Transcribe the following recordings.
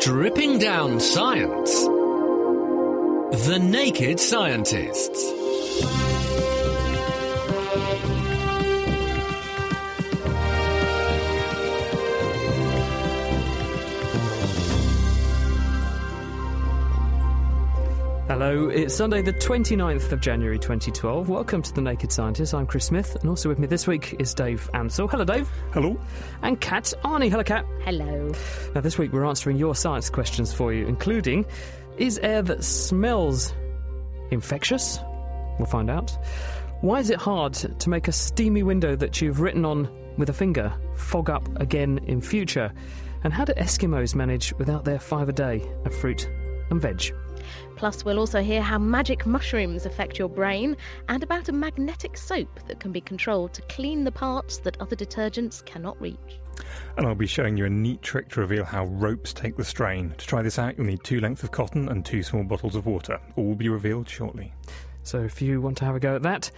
Stripping down science. The Naked Scientists. Hello, it's Sunday, the 29th of January 2012. Welcome to The Naked Scientist. I'm Chris Smith, and also with me this week is Dave Ansell. Hello, Dave. Hello. And Kat Arney. Hello, Kat. Hello. Now, this week we're answering your science questions for you, including Is air that smells infectious? We'll find out. Why is it hard to make a steamy window that you've written on with a finger fog up again in future? And how do Eskimos manage without their five a day of fruit and veg? Plus, we'll also hear how magic mushrooms affect your brain and about a magnetic soap that can be controlled to clean the parts that other detergents cannot reach. And I'll be showing you a neat trick to reveal how ropes take the strain. To try this out, you'll need two lengths of cotton and two small bottles of water. All will be revealed shortly. So if you want to have a go at that,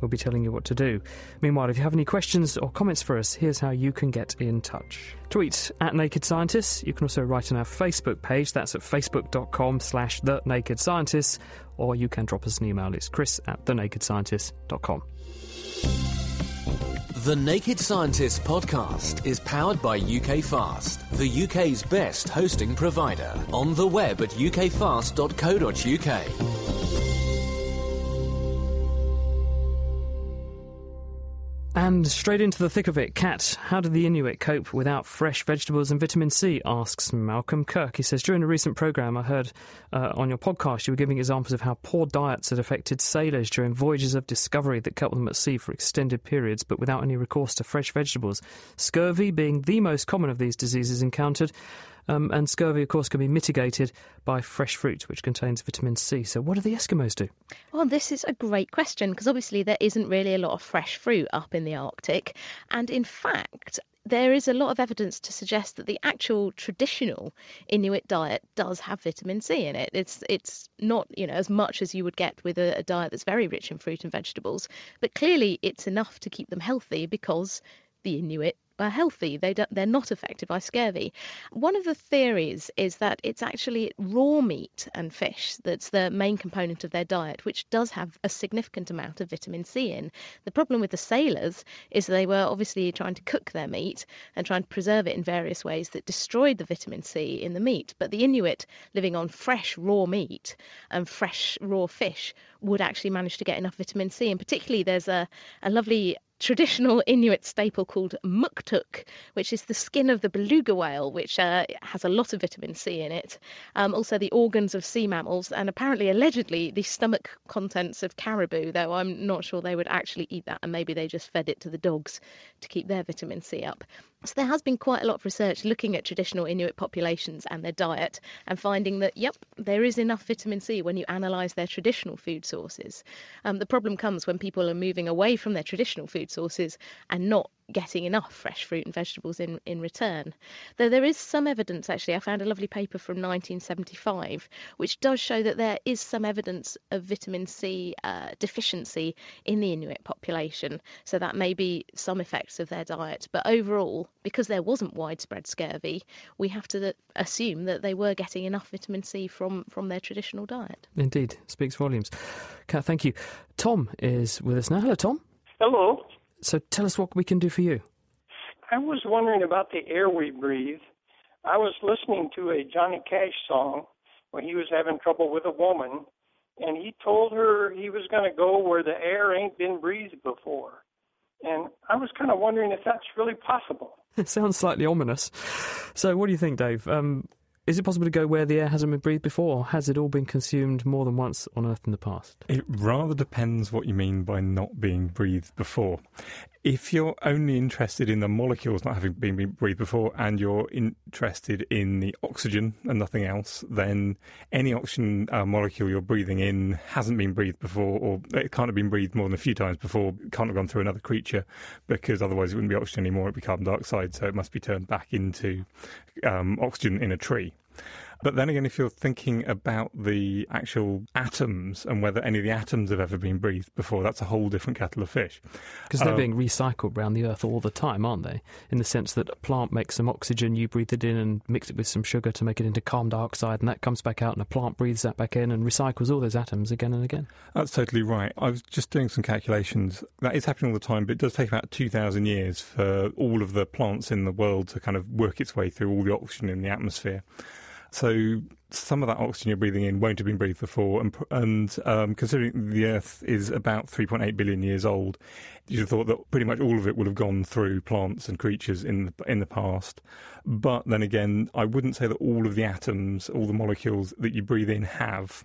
we'll be telling you what to do. Meanwhile, if you have any questions or comments for us, here's how you can get in touch. Tweet at Naked Scientists. You can also write on our Facebook page. That's at facebook.com slash The Naked Scientists. Or you can drop us an email. It's chris at thenakedscientist.com. The Naked Scientists podcast is powered by UK Fast, the UK's best hosting provider. On the web at ukfast.co.uk. And straight into the thick of it, Kat, how did the Inuit cope without fresh vegetables and vitamin C? asks Malcolm Kirk. He says, During a recent programme I heard uh, on your podcast, you were giving examples of how poor diets had affected sailors during voyages of discovery that kept them at sea for extended periods, but without any recourse to fresh vegetables. Scurvy being the most common of these diseases encountered. Um, and scurvy, of course, can be mitigated by fresh fruit, which contains vitamin C. So, what do the Eskimos do? Well, this is a great question because obviously there isn't really a lot of fresh fruit up in the Arctic. And in fact, there is a lot of evidence to suggest that the actual traditional Inuit diet does have vitamin C in it. It's it's not you know as much as you would get with a, a diet that's very rich in fruit and vegetables, but clearly it's enough to keep them healthy because the Inuit are healthy. They don't, they're not affected by scurvy. One of the theories is that it's actually raw meat and fish that's the main component of their diet, which does have a significant amount of vitamin C in. The problem with the sailors is they were obviously trying to cook their meat and trying to preserve it in various ways that destroyed the vitamin C in the meat. But the Inuit living on fresh raw meat and fresh raw fish would actually manage to get enough vitamin C. And particularly, there's a, a lovely traditional Inuit staple called muktuk, which is the skin of the beluga whale, which uh, has a lot of vitamin C in it. Um, also, the organs of sea mammals, and apparently, allegedly, the stomach contents of caribou, though I'm not sure they would actually eat that, and maybe they just fed it to the dogs to keep their vitamin C up. So there has been quite a lot of research looking at traditional Inuit populations and their diet and finding that, yep, there is enough vitamin C when you analyse their traditional food sources. Um, the problem comes when people are moving away from their traditional food sources and not getting enough fresh fruit and vegetables in, in return. Though there is some evidence, actually, I found a lovely paper from 1975 which does show that there is some evidence of vitamin C uh, deficiency in the Inuit population. So that may be some effects of their diet. But overall, because there wasn't widespread scurvy, we have to assume that they were getting enough vitamin C from, from their traditional diet. Indeed, speaks volumes. Kat, thank you. Tom is with us now. Hello, Tom. Hello. So tell us what we can do for you. I was wondering about the air we breathe. I was listening to a Johnny Cash song when he was having trouble with a woman, and he told her he was going to go where the air ain't been breathed before. And I was kind of wondering if that's really possible. It sounds slightly ominous. So, what do you think, Dave? Um, Is it possible to go where the air hasn't been breathed before, or has it all been consumed more than once on Earth in the past? It rather depends what you mean by not being breathed before. If you're only interested in the molecules not having been breathed before and you're interested in the oxygen and nothing else, then any oxygen uh, molecule you're breathing in hasn't been breathed before or it can't have been breathed more than a few times before, can't have gone through another creature because otherwise it wouldn't be oxygen anymore, it'd be carbon dioxide, so it must be turned back into um, oxygen in a tree. But then again, if you're thinking about the actual atoms and whether any of the atoms have ever been breathed before, that's a whole different kettle of fish. Because they're um, being recycled around the earth all the time, aren't they? In the sense that a plant makes some oxygen, you breathe it in and mix it with some sugar to make it into carbon dioxide, and that comes back out, and a plant breathes that back in and recycles all those atoms again and again. That's totally right. I was just doing some calculations. That is happening all the time, but it does take about 2,000 years for all of the plants in the world to kind of work its way through all the oxygen in the atmosphere. So some of that oxygen you're breathing in won't have been breathed before, and, and um, considering the Earth is about 3.8 billion years old, you'd have thought that pretty much all of it would have gone through plants and creatures in the, in the past. But then again, I wouldn't say that all of the atoms, all the molecules that you breathe in have,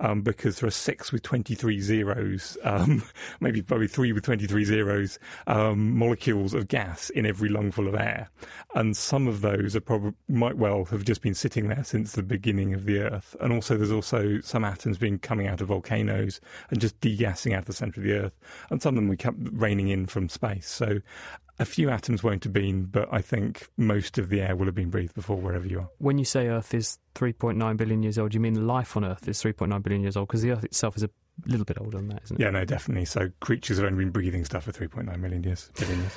um, because there are six with 23 zeros, um, maybe probably three with 23 zeros, um, molecules of gas in every lungful of air. And some of those are probably, might well have just been sitting there since the beginning of the Earth. And also there's also some atoms being coming out of volcanoes and just degassing out of the centre of the Earth. And some of them we kept raining in from space. So a few atoms won't have been, but I think most of the air will have been breathed before wherever you are. When you say Earth is 3.9 billion years old, you mean life on Earth is 3.9 billion years old? Because the Earth itself is a little bit older than that, isn't it? Yeah, no, definitely. So creatures have only been breathing stuff for 3.9 million years. Billion years.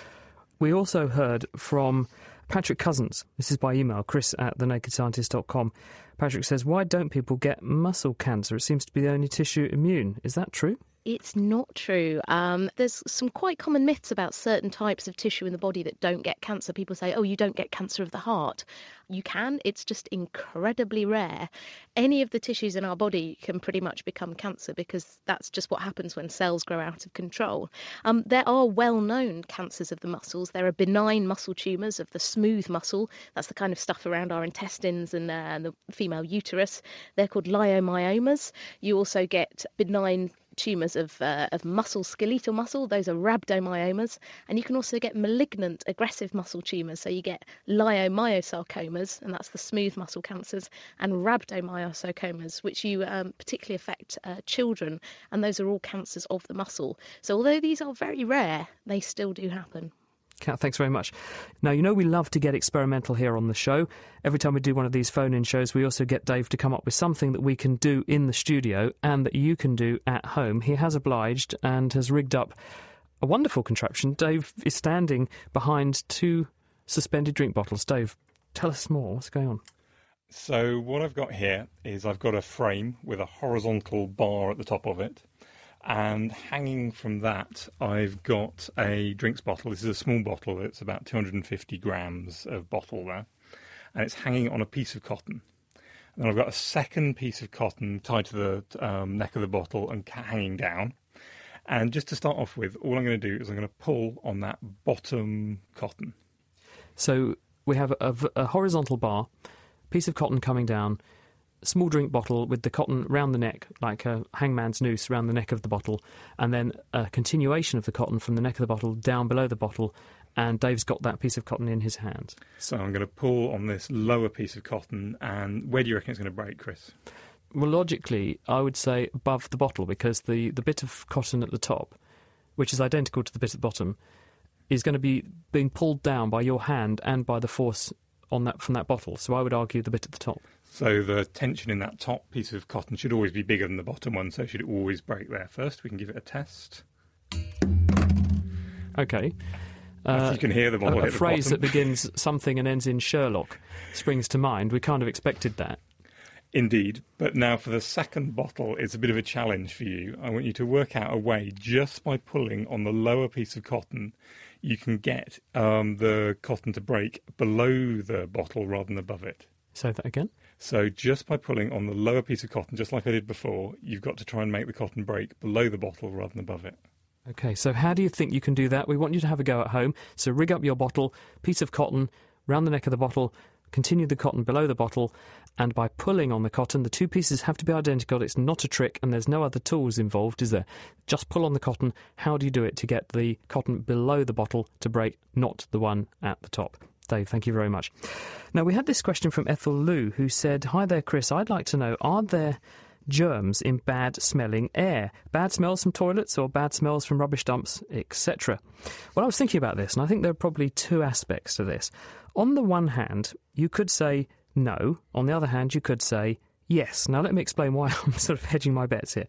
We also heard from Patrick Cousins. This is by email, chris at thenakedscientist.com. Patrick says, Why don't people get muscle cancer? It seems to be the only tissue immune. Is that true? It's not true. Um, there's some quite common myths about certain types of tissue in the body that don't get cancer. People say, oh, you don't get cancer of the heart. You can, it's just incredibly rare. Any of the tissues in our body can pretty much become cancer because that's just what happens when cells grow out of control. Um, there are well known cancers of the muscles. There are benign muscle tumours of the smooth muscle. That's the kind of stuff around our intestines and, uh, and the female uterus. They're called leiomyomas. You also get benign tumours of, uh, of muscle, skeletal muscle. Those are rhabdomyomas. And you can also get malignant aggressive muscle tumours. So you get leiomyosarcomas, and that's the smooth muscle cancers, and rhabdomyosarcomas, which you um, particularly affect uh, children. And those are all cancers of the muscle. So although these are very rare, they still do happen. Kat, thanks very much. Now, you know, we love to get experimental here on the show. Every time we do one of these phone in shows, we also get Dave to come up with something that we can do in the studio and that you can do at home. He has obliged and has rigged up a wonderful contraption. Dave is standing behind two suspended drink bottles. Dave, tell us more. What's going on? So, what I've got here is I've got a frame with a horizontal bar at the top of it. And hanging from that, I've got a drinks bottle. This is a small bottle. It's about 250 grams of bottle there. And it's hanging on a piece of cotton. And I've got a second piece of cotton tied to the um, neck of the bottle and hanging down. And just to start off with, all I'm going to do is I'm going to pull on that bottom cotton. So we have a, a horizontal bar, piece of cotton coming down small drink bottle with the cotton round the neck, like a hangman's noose around the neck of the bottle, and then a continuation of the cotton from the neck of the bottle down below the bottle. And Dave's got that piece of cotton in his hand. So I'm going to pull on this lower piece of cotton, and where do you reckon it's going to break, Chris? Well, logically, I would say above the bottle because the, the bit of cotton at the top, which is identical to the bit at the bottom, is going to be being pulled down by your hand and by the force on that from that bottle. So I would argue the bit at the top. So the tension in that top piece of cotton should always be bigger than the bottom one, so it should always break there first. We can give it a test. Okay. Uh, you can hear the bottle a, a phrase that begins something and ends in Sherlock springs to mind. We kind of expected that. Indeed. But now for the second bottle, it's a bit of a challenge for you. I want you to work out a way just by pulling on the lower piece of cotton, you can get um, the cotton to break below the bottle rather than above it. Say that again. So just by pulling on the lower piece of cotton, just like I did before, you've got to try and make the cotton break below the bottle rather than above it. Okay, so how do you think you can do that? We want you to have a go at home. So rig up your bottle, piece of cotton, round the neck of the bottle, continue the cotton below the bottle, and by pulling on the cotton, the two pieces have to be identical. It's not a trick, and there's no other tools involved, is there? Just pull on the cotton. How do you do it to get the cotton below the bottle to break, not the one at the top? Dave, thank you very much. Now, we had this question from Ethel Lou, who said, Hi there, Chris. I'd like to know, are there germs in bad smelling air. Bad smells from toilets or bad smells from rubbish dumps, etc. Well, I was thinking about this, and I think there are probably two aspects to this. On the one hand, you could say no. On the other hand, you could say yes. Now, let me explain why I'm sort of hedging my bets here.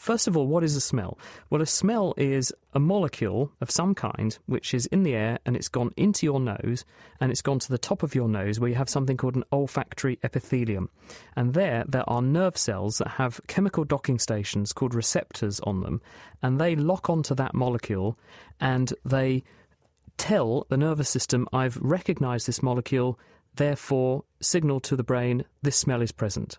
First of all, what is a smell? Well, a smell is a molecule of some kind which is in the air and it's gone into your nose and it's gone to the top of your nose where you have something called an olfactory epithelium. And there, there are nerve cells that have chemical docking stations called receptors on them and they lock onto that molecule and they tell the nervous system, I've recognized this molecule, therefore signal to the brain this smell is present.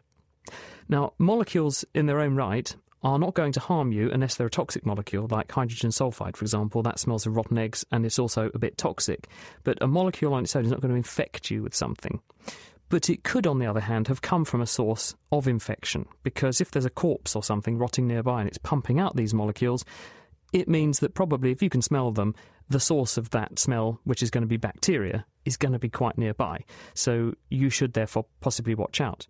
Now, molecules in their own right are not going to harm you unless they're a toxic molecule, like hydrogen sulfide, for example. That smells of rotten eggs and it's also a bit toxic. But a molecule on its own is not going to infect you with something. But it could, on the other hand, have come from a source of infection, because if there's a corpse or something rotting nearby and it's pumping out these molecules, it means that probably if you can smell them, the source of that smell, which is going to be bacteria, is going to be quite nearby. So you should therefore possibly watch out.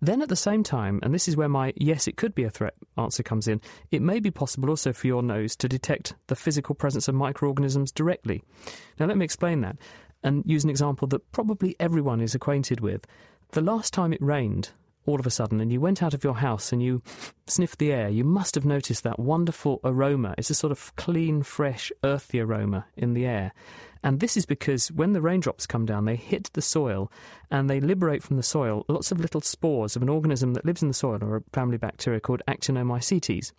Then at the same time, and this is where my yes, it could be a threat answer comes in, it may be possible also for your nose to detect the physical presence of microorganisms directly. Now, let me explain that and use an example that probably everyone is acquainted with. The last time it rained, all of a sudden, and you went out of your house and you sniffed the air, you must have noticed that wonderful aroma. It's a sort of clean, fresh, earthy aroma in the air. And this is because when the raindrops come down, they hit the soil and they liberate from the soil lots of little spores of an organism that lives in the soil or a family bacteria called Actinomycetes.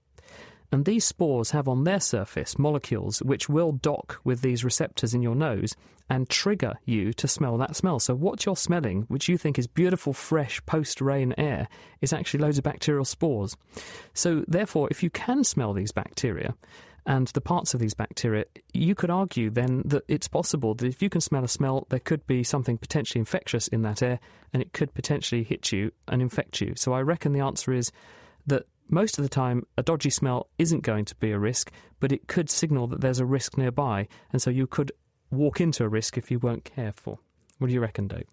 And these spores have on their surface molecules which will dock with these receptors in your nose and trigger you to smell that smell. So, what you're smelling, which you think is beautiful, fresh, post rain air, is actually loads of bacterial spores. So, therefore, if you can smell these bacteria, and the parts of these bacteria, you could argue then that it's possible that if you can smell a smell, there could be something potentially infectious in that air and it could potentially hit you and infect you. So I reckon the answer is most of the time, a dodgy smell isn't going to be a risk, but it could signal that there's a risk nearby, and so you could walk into a risk if you weren't careful. What do you reckon, Dave?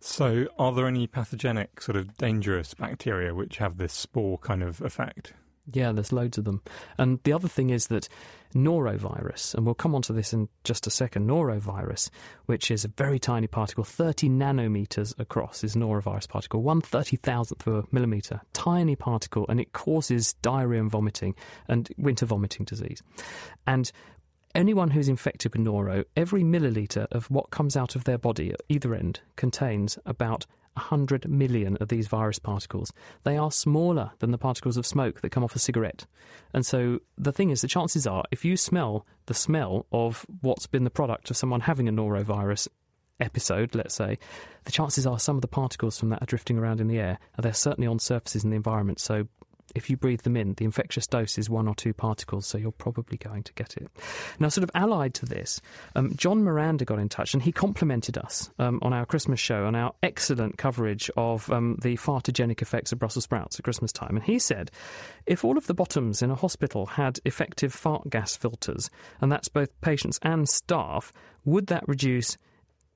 So, are there any pathogenic, sort of dangerous bacteria which have this spore kind of effect? Yeah, there's loads of them. And the other thing is that norovirus, and we'll come on to this in just a second, norovirus, which is a very tiny particle, 30 nanometers across, is norovirus particle, one thirty thousandth of a millimeter, tiny particle, and it causes diarrhea and vomiting and winter vomiting disease. And anyone who's infected with noro, every milliliter of what comes out of their body at either end contains about 100 million of these virus particles. They are smaller than the particles of smoke that come off a cigarette. And so the thing is, the chances are, if you smell the smell of what's been the product of someone having a norovirus episode, let's say, the chances are some of the particles from that are drifting around in the air, and they're certainly on surfaces in the environment. So if you breathe them in, the infectious dose is one or two particles, so you're probably going to get it. Now, sort of allied to this, um, John Miranda got in touch and he complimented us um, on our Christmas show on our excellent coverage of um, the fartogenic effects of Brussels sprouts at Christmas time. And he said, if all of the bottoms in a hospital had effective fart gas filters, and that's both patients and staff, would that reduce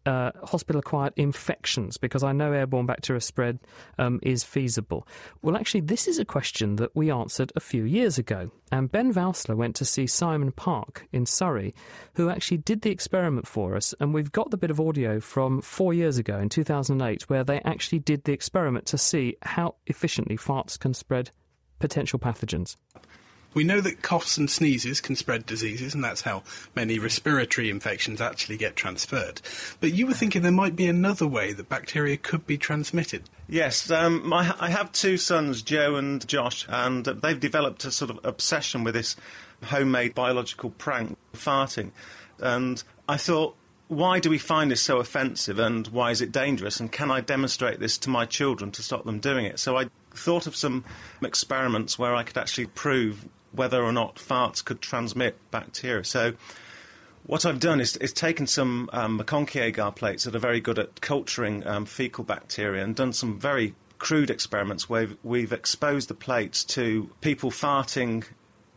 uh, hospital acquired infections? Because I know airborne bacteria spread um, is feasible. Well, actually, this is a question that we answered a few years ago. And Ben Valsler went to see Simon Park in Surrey, who actually did the experiment for us. And we've got the bit of audio from four years ago in 2008 where they actually did the experiment to see how efficiently farts can spread potential pathogens. We know that coughs and sneezes can spread diseases, and that's how many respiratory infections actually get transferred. But you were thinking there might be another way that bacteria could be transmitted. Yes, um, my, I have two sons, Joe and Josh, and they've developed a sort of obsession with this homemade biological prank, farting. And I thought, why do we find this so offensive and why is it dangerous? And can I demonstrate this to my children to stop them doing it? So I thought of some experiments where I could actually prove whether or not farts could transmit bacteria. So What I've done is, is taken some um, MacConkey agar plates that are very good at culturing um, fecal bacteria and done some very crude experiments where we've exposed the plates to people farting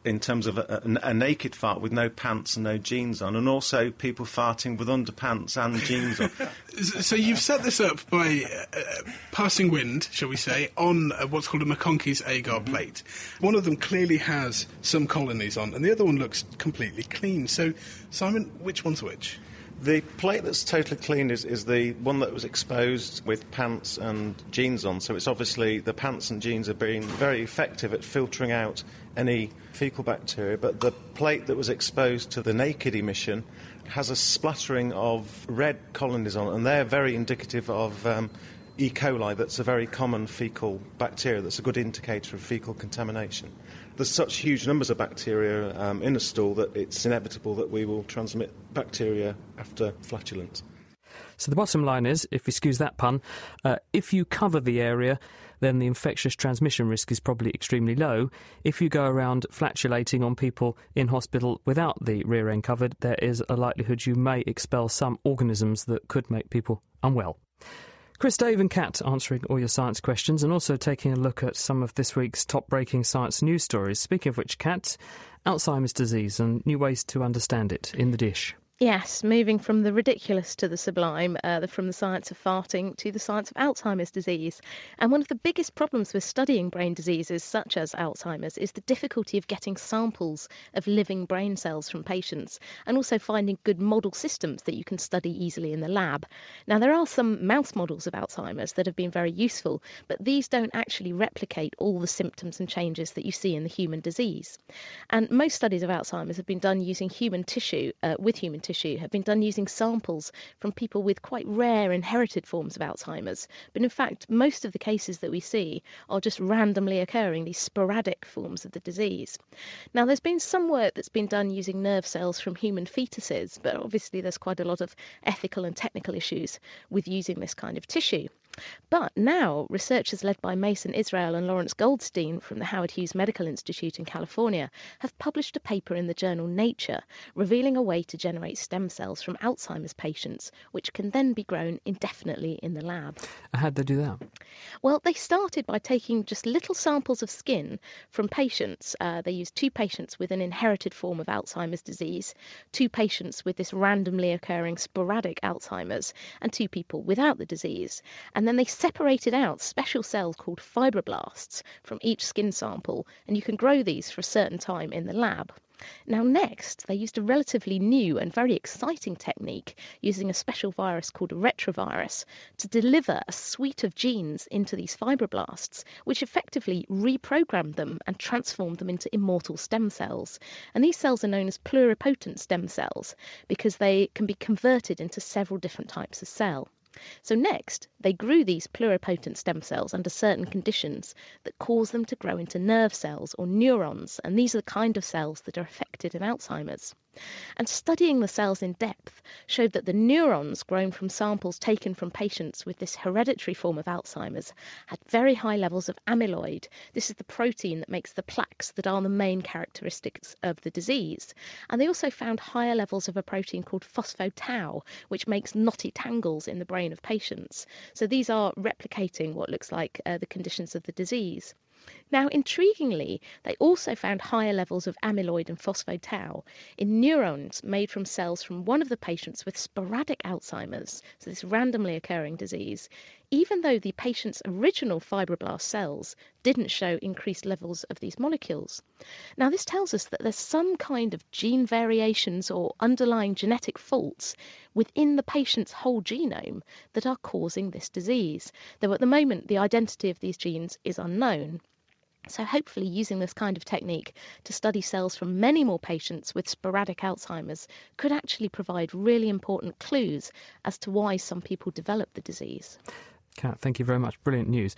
in terms of a, a, a, naked fart with no pants and no jeans on, and also people farting with underpants and jeans on. so you've set this up by uh, passing wind, shall we say, on uh, what's called a MacConkey's agar mm-hmm. plate. One of them clearly has some colonies on, and the other one looks completely clean. So, Simon, which one's which? The plate that's totally clean is, is the one that was exposed with pants and jeans on. So it's obviously the pants and jeans have been very effective at filtering out any fecal bacteria. But the plate that was exposed to the naked emission has a splattering of red colonies on and they're very indicative of um, E. coli. That's a very common fecal bacteria. That's a good indicator of fecal contamination there's such huge numbers of bacteria um, in a stool that it's inevitable that we will transmit bacteria after flatulence. So the bottom line is, if you excuse that pun, uh, if you cover the area, then the infectious transmission risk is probably extremely low. If you go around flatulating on people in hospital without the rear end covered, there is a likelihood you may expel some organisms that could make people unwell. Chris, Dave, and Kat answering all your science questions and also taking a look at some of this week's top breaking science news stories. Speaking of which, Kat, Alzheimer's disease and new ways to understand it in the dish. Yes, moving from the ridiculous to the sublime, uh, from the science of farting to the science of Alzheimer's disease. And one of the biggest problems with studying brain diseases such as Alzheimer's is the difficulty of getting samples of living brain cells from patients and also finding good model systems that you can study easily in the lab. Now, there are some mouse models of Alzheimer's that have been very useful, but these don't actually replicate all the symptoms and changes that you see in the human disease. And most studies of Alzheimer's have been done using human tissue, uh, with human tissue have been done using samples from people with quite rare inherited forms of Alzheimer's. But in fact, most of the cases that we see are just randomly occurring, these sporadic forms of the disease. Now, there's been some work that's been done using nerve cells from human fetuses, but obviously there's quite a lot of ethical and technical issues with using this kind of tissue. But now, researchers led by Mason Israel and Lawrence Goldstein from the Howard Hughes Medical Institute in California have published a paper in the journal Nature revealing a way to generate stem cells from Alzheimer's patients, which can then be grown indefinitely in the lab. How'd they do that? Well, they started by taking just little samples of skin from patients. Uh, they used two patients with an inherited form of Alzheimer's disease, two patients with this randomly occurring sporadic Alzheimer's, and two people without the disease. And then they separated out special cells called fibroblasts from each skin sample, and you can grow these for a certain time in the lab. Now, next, they used a relatively new and very exciting technique using a special virus called a retrovirus to deliver a suite of genes into these fibroblasts, which effectively reprogrammed them and transformed them into immortal stem cells. And these cells are known as pluripotent stem cells because they can be converted into several different types of cell. So next, they grew these pluripotent stem cells under certain conditions that cause them to grow into nerve cells or neurons, and these are the kind of cells that are affected in Alzheimer's. And studying the cells in depth showed that the neurons grown from samples taken from patients with this hereditary form of Alzheimer's had very high levels of amyloid. This is the protein that makes the plaques that are the main characteristics of the disease. And they also found higher levels of a protein called phosphotau, which makes knotty tangles in the brain of patients. So these are replicating what looks like uh, the conditions of the disease. Now, intriguingly, they also found higher levels of amyloid and phosphotau in neurons made from cells from one of the patients with sporadic Alzheimer's, so this randomly occurring disease, even though the patient's original fibroblast cells didn't show increased levels of these molecules. Now, this tells us that there's some kind of gene variations or underlying genetic faults within the patient's whole genome that are causing this disease, though at the moment the identity of these genes is unknown. So, hopefully, using this kind of technique to study cells from many more patients with sporadic Alzheimer's could actually provide really important clues as to why some people develop the disease. Kat, thank you very much. Brilliant news.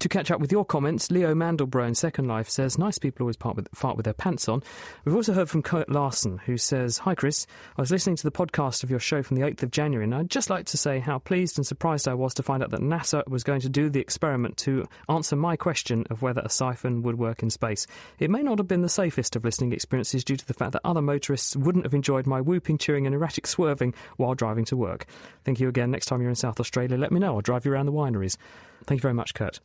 To catch up with your comments, Leo Mandelbro in Second Life says, Nice people always part with, fart with their pants on. We've also heard from Kurt Larson, who says, Hi, Chris. I was listening to the podcast of your show from the 8th of January, and I'd just like to say how pleased and surprised I was to find out that NASA was going to do the experiment to answer my question of whether a siphon would work in space. It may not have been the safest of listening experiences due to the fact that other motorists wouldn't have enjoyed my whooping, cheering, and erratic swerving while driving to work. Thank you again. Next time you're in South Australia, let me know. I'll drive you around the wineries. Thank you very much, Kurt.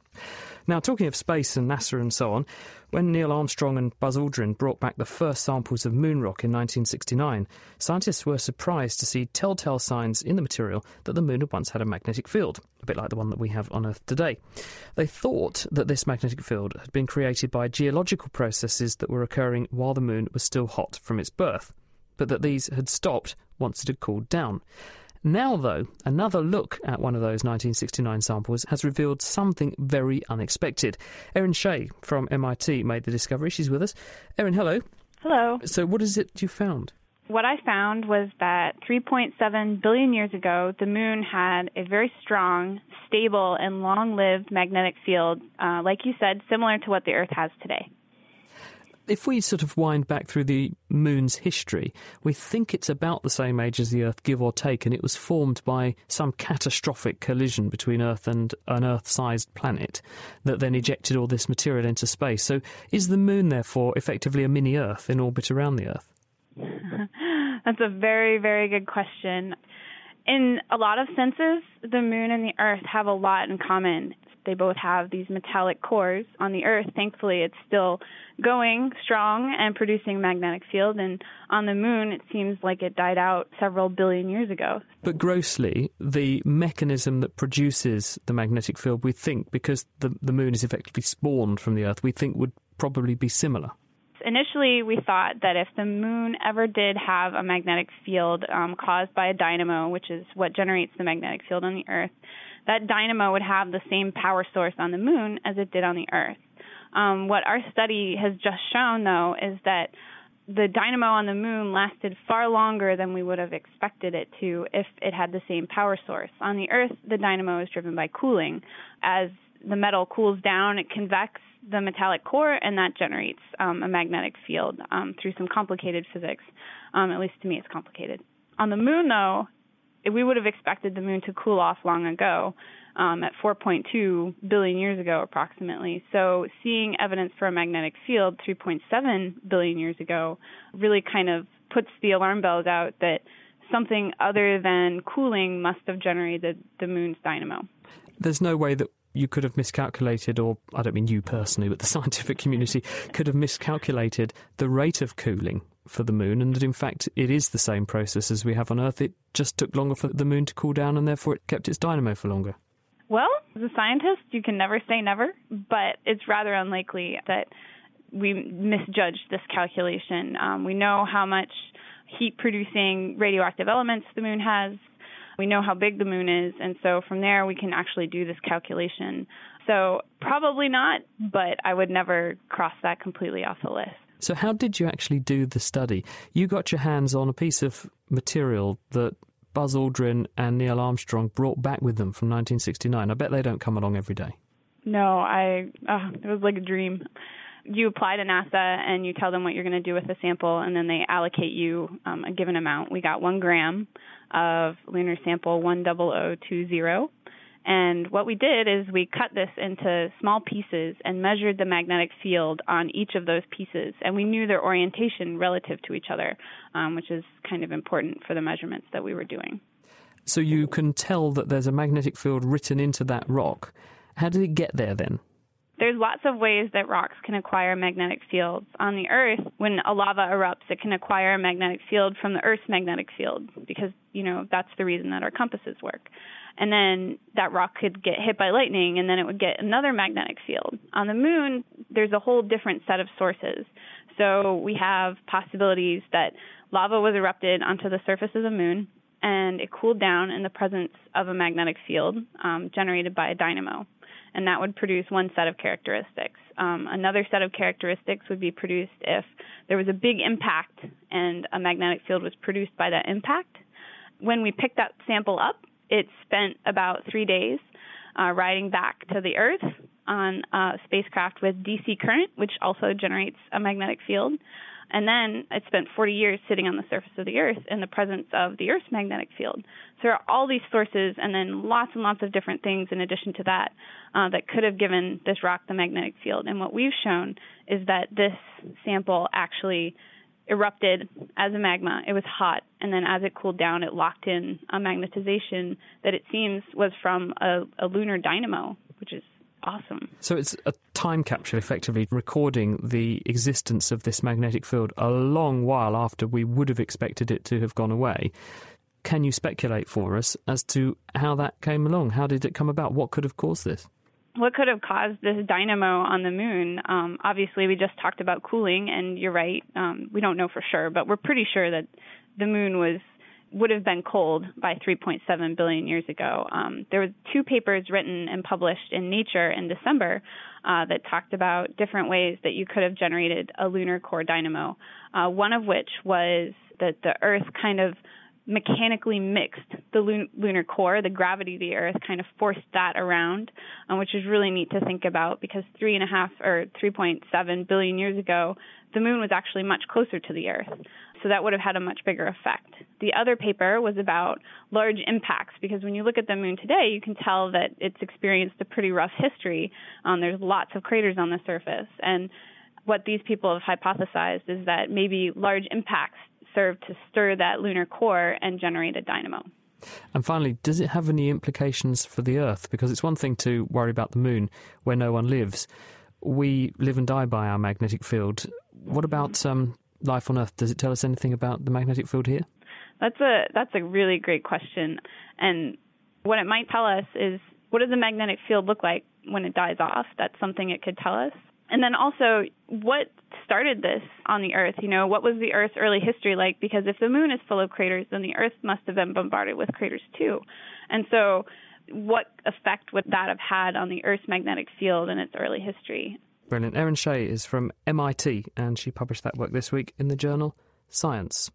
Now, talking of space and NASA and so on, when Neil Armstrong and Buzz Aldrin brought back the first samples of moon rock in 1969, scientists were surprised to see telltale signs in the material that the moon had once had a magnetic field, a bit like the one that we have on Earth today. They thought that this magnetic field had been created by geological processes that were occurring while the moon was still hot from its birth, but that these had stopped once it had cooled down. Now, though, another look at one of those 1969 samples has revealed something very unexpected. Erin Shea from MIT made the discovery. She's with us. Erin, hello. Hello. So, what is it you found? What I found was that 3.7 billion years ago, the moon had a very strong, stable, and long lived magnetic field, uh, like you said, similar to what the Earth has today if we sort of wind back through the moon's history, we think it's about the same age as the Earth, give or take, and it was formed by some catastrophic collision between Earth and an Earth sized planet that then ejected all this material into space. So, is the moon, therefore, effectively a mini Earth in orbit around the Earth? That's a very, very good question. In a lot of senses, the moon and the Earth have a lot in common. They both have these metallic cores. On the Earth, thankfully, it's still going strong and producing a magnetic field, and on the Moon, it seems like it died out several billion years ago. But grossly, the mechanism that produces the magnetic field, we think, because the, the Moon is effectively spawned from the Earth, we think would probably be similar initially we thought that if the moon ever did have a magnetic field um, caused by a dynamo, which is what generates the magnetic field on the Earth, that dynamo would have the same power source on the moon as it did on the Earth. Um, what our study has just shown, though, is that the dynamo on the moon lasted far longer than we would have expected it to if it had the same power source. On the Earth, the dynamo is driven by cooling. As the metal cools down, it convects the metallic core, and that generates um, a magnetic field um, through some complicated physics. Um, at least to me, it's complicated. On the moon, though, we would have expected the moon to cool off long ago, um, at 4.2 billion years ago, approximately. So, seeing evidence for a magnetic field 3.7 billion years ago really kind of puts the alarm bells out that something other than cooling must have generated the moon's dynamo. There's no way that you could have miscalculated, or I don't mean you personally, but the scientific community could have miscalculated the rate of cooling for the moon, and that in fact it is the same process as we have on Earth. It just took longer for the moon to cool down, and therefore it kept its dynamo for longer. Well, as a scientist, you can never say never, but it's rather unlikely that we misjudged this calculation. Um, we know how much heat producing radioactive elements the moon has. We know how big the moon is, and so from there we can actually do this calculation. So probably not, but I would never cross that completely off the list. So, how did you actually do the study? You got your hands on a piece of material that Buzz Aldrin and Neil Armstrong brought back with them from 1969. I bet they don't come along every day. No, I. Oh, it was like a dream. You apply to NASA and you tell them what you're going to do with the sample, and then they allocate you um, a given amount. We got one gram of lunar sample 10020 and what we did is we cut this into small pieces and measured the magnetic field on each of those pieces. And we knew their orientation relative to each other, um, which is kind of important for the measurements that we were doing. So you can tell that there's a magnetic field written into that rock. How did it get there then? There's lots of ways that rocks can acquire magnetic fields. On the Earth, when a lava erupts, it can acquire a magnetic field from the Earth's magnetic field because, you know, that's the reason that our compasses work and then that rock could get hit by lightning and then it would get another magnetic field. On the moon, there's a whole different set of sources. So we have possibilities that lava was erupted onto the surface of the moon and it cooled down in the presence of a magnetic field um, generated by a dynamo. And that would produce one set of characteristics. Um, another set of characteristics would be produced if there was a big impact and a magnetic field was produced by that impact. When we picked that sample up, it spent about three days uh, riding back to the Earth on a spacecraft with DC current, which also generates a magnetic field. And then it spent 40 years sitting on the surface of the Earth in the presence of the Earth's magnetic field. So there are all these sources, and then lots and lots of different things in addition to that uh, that could have given this rock the magnetic field. And what we've shown is that this sample actually erupted as a magma. It was hot, and then as it cooled down, it locked in a magnetization that it seems was from a, a lunar dynamo, which is awesome. So it's a time capsule, effectively recording the existence of this magnetic field a long while after we would have expected it to have gone away. Can you speculate for us as to how that came along? How did it come about? What could have caused this? What could have caused this dynamo on the moon? Um, obviously, we just talked about cooling, and you're right. Um, we don't know for sure, but we're pretty sure that the moon was would have been cold by 3.7 billion years ago. Um, there were two papers written and published in Nature in December uh, that talked about different ways that you could have generated a lunar core dynamo. Uh, one of which was that the Earth kind of mechanically mixed the lun- lunar core, the gravity of the Earth kind of forced that around, um, which is really neat to think about because three and a half or 3.7 billion years ago, the moon was actually much closer to the Earth. So that would have had a much bigger effect. The other paper was about large impacts because when you look at the moon today, you can tell that it's experienced a pretty rough history. Um, there's lots of craters on the surface. And what these people have hypothesized is that maybe large impacts serve to stir that lunar core and generate a dynamo. And finally, does it have any implications for the Earth? Because it's one thing to worry about the moon where no one lives. We live and die by our magnetic field. What about um, life on Earth? Does it tell us anything about the magnetic field here? That's a that's a really great question. And what it might tell us is what does the magnetic field look like when it dies off? That's something it could tell us. And then also, what started this on the Earth? You know, what was the Earth's early history like? Because if the moon is full of craters, then the Earth must have been bombarded with craters too. And so, what effect would that have had on the Earth's magnetic field in its early history? Brilliant. Erin Shea is from MIT, and she published that work this week in the journal Science.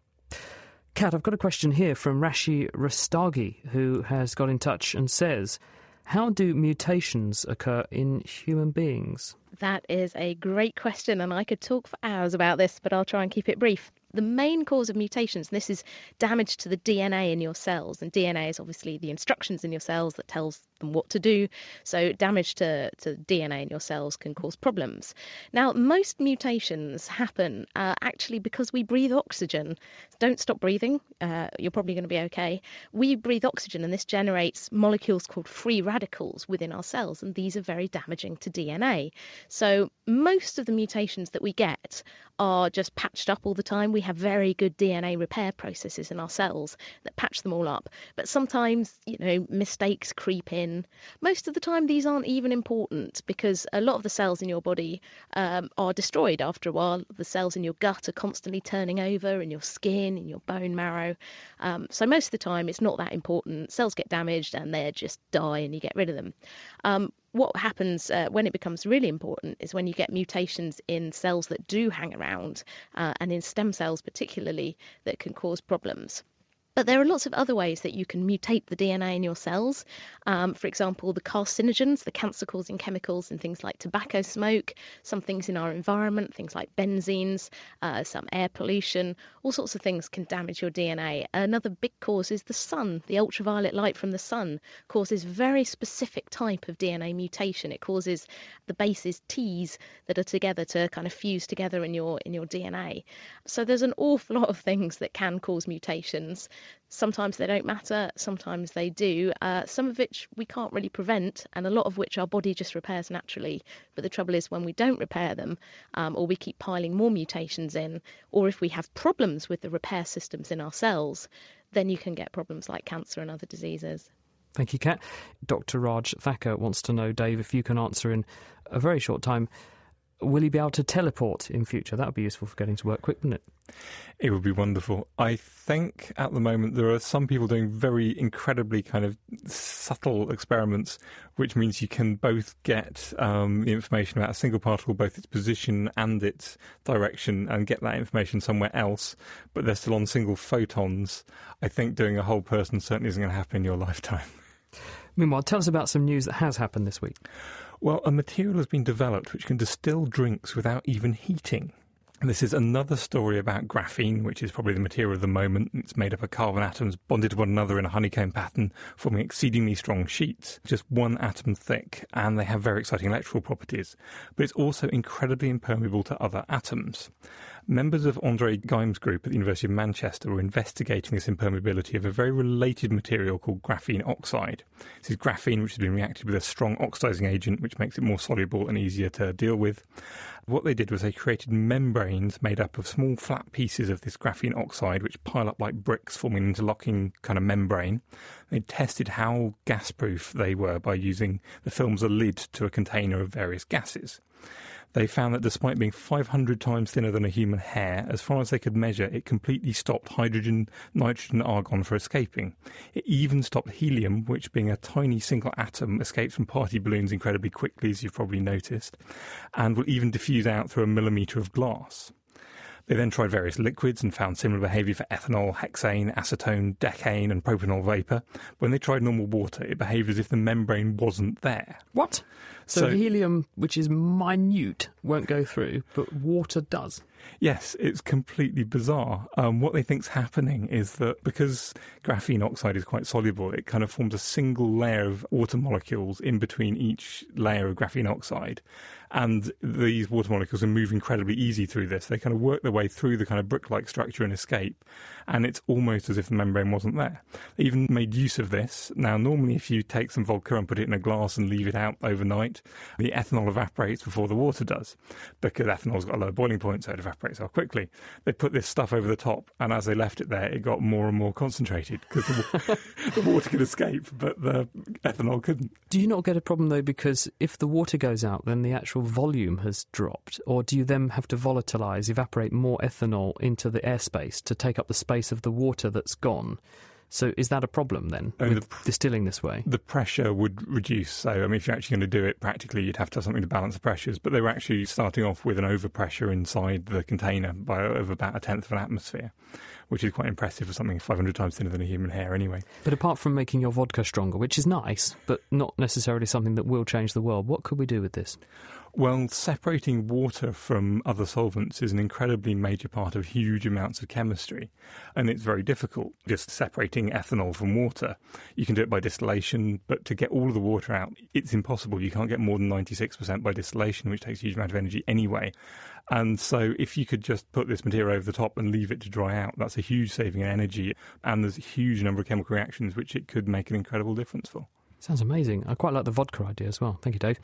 Kat, I've got a question here from Rashi Rastagi, who has got in touch and says, How do mutations occur in human beings? That is a great question, and I could talk for hours about this, but I'll try and keep it brief. The main cause of mutations, and this is damage to the DNA in your cells, and DNA is obviously the instructions in your cells that tells them what to do. So damage to, to DNA in your cells can cause problems. Now, most mutations happen uh, actually because we breathe oxygen. Don't stop breathing. Uh, you're probably going to be okay. We breathe oxygen, and this generates molecules called free radicals within our cells, and these are very damaging to DNA. So most of the mutations that we get are just patched up all the time. We have very good DNA repair processes in our cells that patch them all up. But sometimes, you know, mistakes creep in. Most of the time, these aren't even important because a lot of the cells in your body um, are destroyed after a while. The cells in your gut are constantly turning over, in your skin, in your bone marrow. Um, so most of the time, it's not that important. Cells get damaged and they just die, and you get rid of them. Um, what happens uh, when it becomes really important is when you get mutations in cells that do hang around uh, and in stem cells particularly that can cause problems. But there are lots of other ways that you can mutate the DNA in your cells. Um, for example, the carcinogens, the cancer causing chemicals in things like tobacco smoke, some things in our environment, things like benzenes, uh, some air pollution, all sorts of things can damage your DNA. Another big cause is the sun. The ultraviolet light from the sun causes very specific type of DNA mutation. It causes the bases T's that are together to kind of fuse together in your in your DNA. So there's an awful lot of things that can cause mutations. Sometimes they don't matter, sometimes they do. Uh, some of which we can't really prevent, and a lot of which our body just repairs naturally. But the trouble is, when we don't repair them, um, or we keep piling more mutations in, or if we have problems with the repair systems in our cells, then you can get problems like cancer and other diseases. Thank you, Kat. Dr. Raj Thacker wants to know, Dave, if you can answer in a very short time will he be able to teleport in future? That would be useful for getting to work quick, wouldn't it? It would be wonderful. I think at the moment there are some people doing very incredibly kind of subtle experiments, which means you can both get um, the information about a single particle, both its position and its direction, and get that information somewhere else, but they're still on single photons. I think doing a whole person certainly isn't going to happen in your lifetime. Meanwhile, tell us about some news that has happened this week. Well, a material has been developed which can distill drinks without even heating. This is another story about graphene, which is probably the material of the moment. It's made up of carbon atoms bonded to one another in a honeycomb pattern, forming exceedingly strong sheets, just one atom thick, and they have very exciting electrical properties. But it's also incredibly impermeable to other atoms. Members of Andre Geim's group at the University of Manchester were investigating this impermeability of a very related material called graphene oxide. This is graphene which has been reacted with a strong oxidizing agent, which makes it more soluble and easier to deal with. What they did was they created membranes made up of small flat pieces of this graphene oxide, which pile up like bricks, forming an interlocking kind of membrane. They tested how gas-proof they were by using the film as a lid to a container of various gases they found that despite being 500 times thinner than a human hair, as far as they could measure, it completely stopped hydrogen, nitrogen, argon from escaping. It even stopped helium, which being a tiny single atom escapes from party balloons incredibly quickly, as you've probably noticed, and will even diffuse out through a millimetre of glass. They then tried various liquids and found similar behaviour for ethanol, hexane, acetone, decane, and propanol vapour. When they tried normal water, it behaved as if the membrane wasn't there. What? So, so helium, which is minute, won't go through, but water does. Yes, it's completely bizarre. Um, what they think's happening is that because graphene oxide is quite soluble, it kind of forms a single layer of water molecules in between each layer of graphene oxide and these water molecules can move incredibly easy through this. They kind of work their way through the kind of brick-like structure and escape, and it's almost as if the membrane wasn't there. They even made use of this. Now, normally, if you take some vodka and put it in a glass and leave it out overnight, the ethanol evaporates before the water does, because ethanol's got a low boiling point, so it evaporates so quickly. They put this stuff over the top, and as they left it there, it got more and more concentrated because the, the water could escape, but the ethanol couldn't. Do you not get a problem though? Because if the water goes out, then the actual volume has dropped, or do you then have to volatilize, evaporate more ethanol into the airspace to take up the space of the water that's gone? So is that a problem then I mean, with the, distilling this way? The pressure would reduce. So I mean, if you're actually going to do it practically, you'd have to have something to balance the pressures. But they were actually starting off with an overpressure inside the container by of about a tenth of an atmosphere which is quite impressive for something 500 times thinner than a human hair anyway. But apart from making your vodka stronger, which is nice, but not necessarily something that will change the world, what could we do with this? Well, separating water from other solvents is an incredibly major part of huge amounts of chemistry, and it's very difficult just separating ethanol from water. You can do it by distillation, but to get all of the water out, it's impossible. You can't get more than 96% by distillation, which takes a huge amount of energy anyway. And so, if you could just put this material over the top and leave it to dry out, that's a huge saving in energy, and there's a huge number of chemical reactions which it could make an incredible difference for. Sounds amazing. I quite like the vodka idea as well. Thank you, Dave.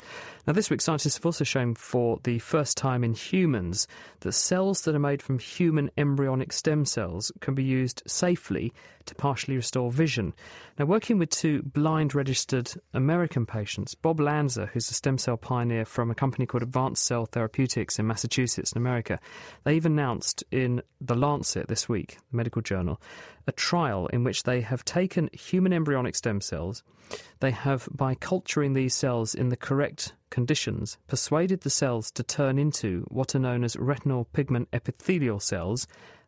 Now, this week, scientists have also shown for the first time in humans that cells that are made from human embryonic stem cells can be used safely to partially restore vision. Now, working with two blind registered American patients, Bob Lanza, who's a stem cell pioneer from a company called Advanced Cell Therapeutics in Massachusetts in America, they even announced in The Lancet this week, the medical journal, a trial in which they have taken human embryonic stem cells. They have, by culturing these cells in the correct conditions, persuaded the cells to turn into what are known as retinal pigment epithelial cells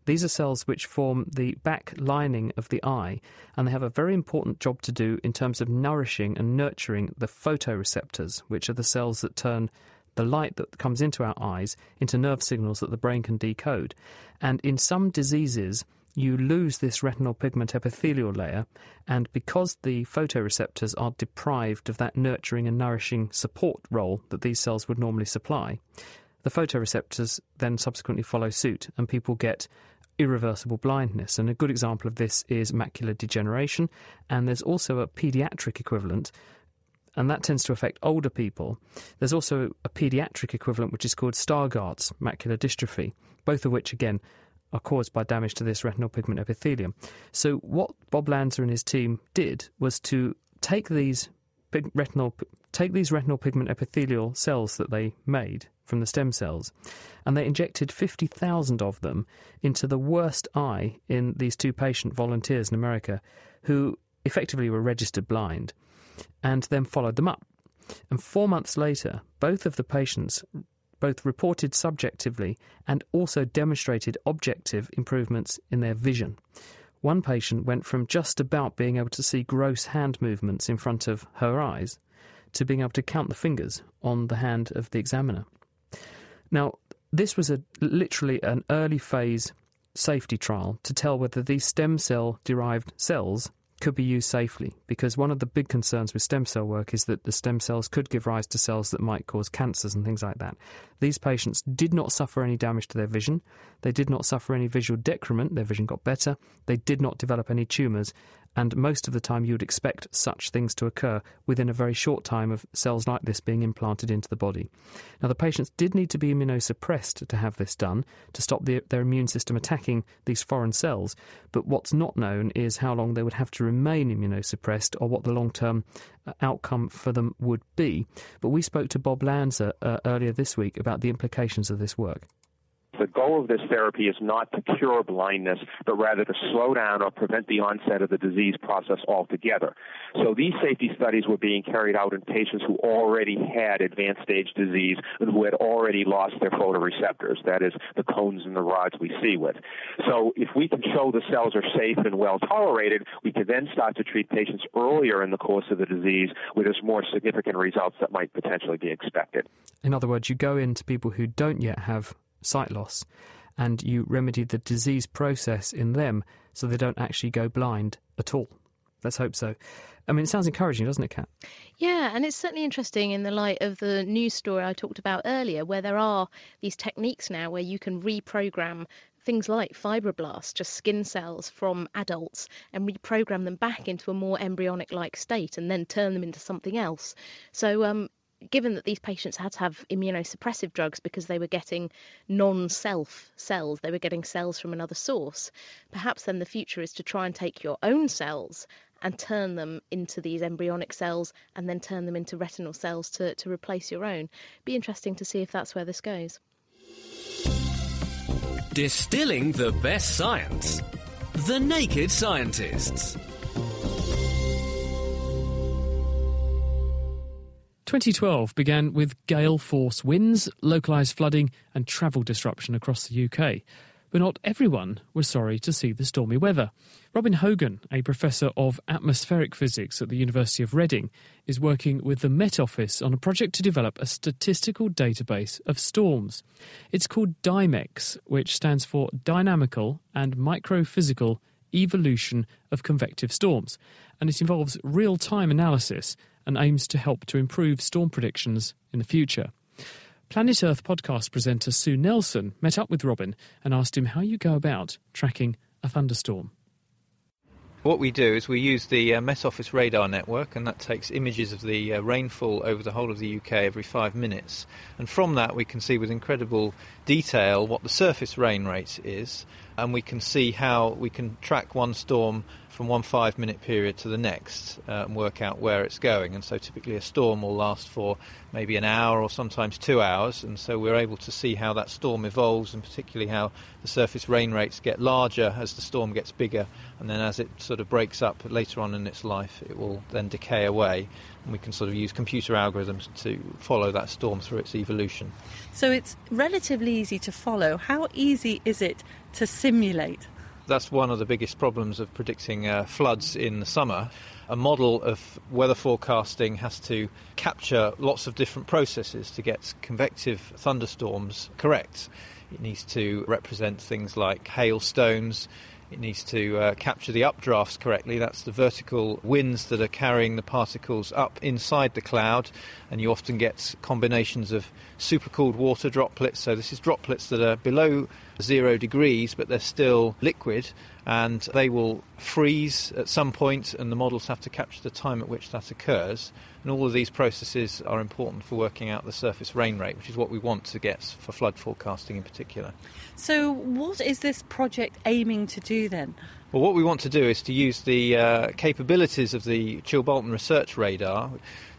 these are cells which form the back lining of the eye, and they have a very important job to do in terms of nourishing and nurturing the photoreceptors, which are the cells that turn the light that comes into our eyes into nerve signals that the brain can decode. And in some diseases, you lose this retinal pigment epithelial layer, and because the photoreceptors are deprived of that nurturing and nourishing support role that these cells would normally supply, the photoreceptors then subsequently follow suit, and people get irreversible blindness. And a good example of this is macular degeneration. And there's also a pediatric equivalent, and that tends to affect older people. There's also a pediatric equivalent, which is called Stargardt's macular dystrophy, both of which, again, are caused by damage to this retinal pigment epithelium. So, what Bob Lanza and his team did was to take these retinal take these retinal pigment epithelial cells that they made from the stem cells, and they injected 50,000 of them into the worst eye in these two patient volunteers in America who effectively were registered blind, and then followed them up. And four months later, both of the patients both reported subjectively and also demonstrated objective improvements in their vision. One patient went from just about being able to see gross hand movements in front of her eyes to being able to count the fingers on the hand of the examiner. Now, this was a literally an early phase safety trial to tell whether these stem cell derived cells could be used safely because one of the big concerns with stem cell work is that the stem cells could give rise to cells that might cause cancers and things like that. These patients did not suffer any damage to their vision. They did not suffer any visual decrement. Their vision got better. They did not develop any tumours and most of the time you would expect such things to occur within a very short time of cells like this being implanted into the body. Now, the patients did need to be immunosuppressed to have this done to stop the, their immune system attacking these foreign cells, but what's not known is how long they would have to remain immunosuppressed or what the long term uh, outcome for them would be. But we spoke to Bob Lanza uh, earlier this week about the implications of this work. The goal of this therapy is not to cure blindness, but rather to slow down or prevent the onset of the disease process altogether. So these safety studies were being carried out in patients who already had advanced stage disease and who had already lost their photoreceptors, that is, the cones and the rods we see with. So if we can show the cells are safe and well tolerated, we can then start to treat patients earlier in the course of the disease with there's more significant results that might potentially be expected. In other words, you go into people who don't yet have sight loss and you remedy the disease process in them so they don't actually go blind at all. Let's hope so. I mean, it sounds encouraging, doesn't it, Kat? Yeah, and it's certainly interesting in the light of the news story I talked about earlier, where there are these techniques now where you can reprogram things like fibroblasts, just skin cells from adults, and reprogram them back into a more embryonic like state and then turn them into something else. So, um, given that these patients had to have immunosuppressive drugs because they were getting non self cells, they were getting cells from another source, perhaps then the future is to try and take your own cells and turn them into these embryonic cells and then turn them into retinal cells to, to replace your own. Be interesting to see if that's where this goes. Distilling the best science. The Naked Scientists. 2012 began with gale force winds, localised flooding, and travel disruption across the UK. But not everyone was sorry to see the stormy weather. Robin Hogan, a professor of atmospheric physics at the University of Reading, is working with the Met Office on a project to develop a statistical database of storms. It's called DYMECS, which stands for Dynamical and Microphysical Evolution of Convective Storms, and it involves real time analysis and aims to help to improve storm predictions in the future. Planet Earth podcast presenter Sue Nelson met up with Robin and asked him how you go about tracking a thunderstorm. What we do is we use the uh, Met Office radar network, and that takes images of the uh, rainfall over the whole of the UK every five minutes. And from that, we can see with incredible detail what the surface rain rate is, and we can see how we can track one storm from one five minute period to the next uh, and work out where it's going. And so typically a storm will last for maybe an hour or sometimes two hours. And so we're able to see how that storm evolves and particularly how the surface rain rates get larger as the storm gets bigger. And then as it sort of breaks up later on in its life, it will then decay away. And we can sort of use computer algorithms to follow that storm through its evolution. So it's relatively easy to follow. How easy is it to simulate? That's one of the biggest problems of predicting uh, floods in the summer. A model of weather forecasting has to capture lots of different processes to get convective thunderstorms correct. It needs to represent things like hailstones. It needs to uh, capture the updrafts correctly. That's the vertical winds that are carrying the particles up inside the cloud, and you often get combinations of supercooled water droplets. So, this is droplets that are below zero degrees, but they're still liquid, and they will freeze at some point, and the models have to capture the time at which that occurs. And all of these processes are important for working out the surface rain rate, which is what we want to get for flood forecasting in particular. So, what is this project aiming to do then? Well, what we want to do is to use the uh, capabilities of the Chilbolton Research Radar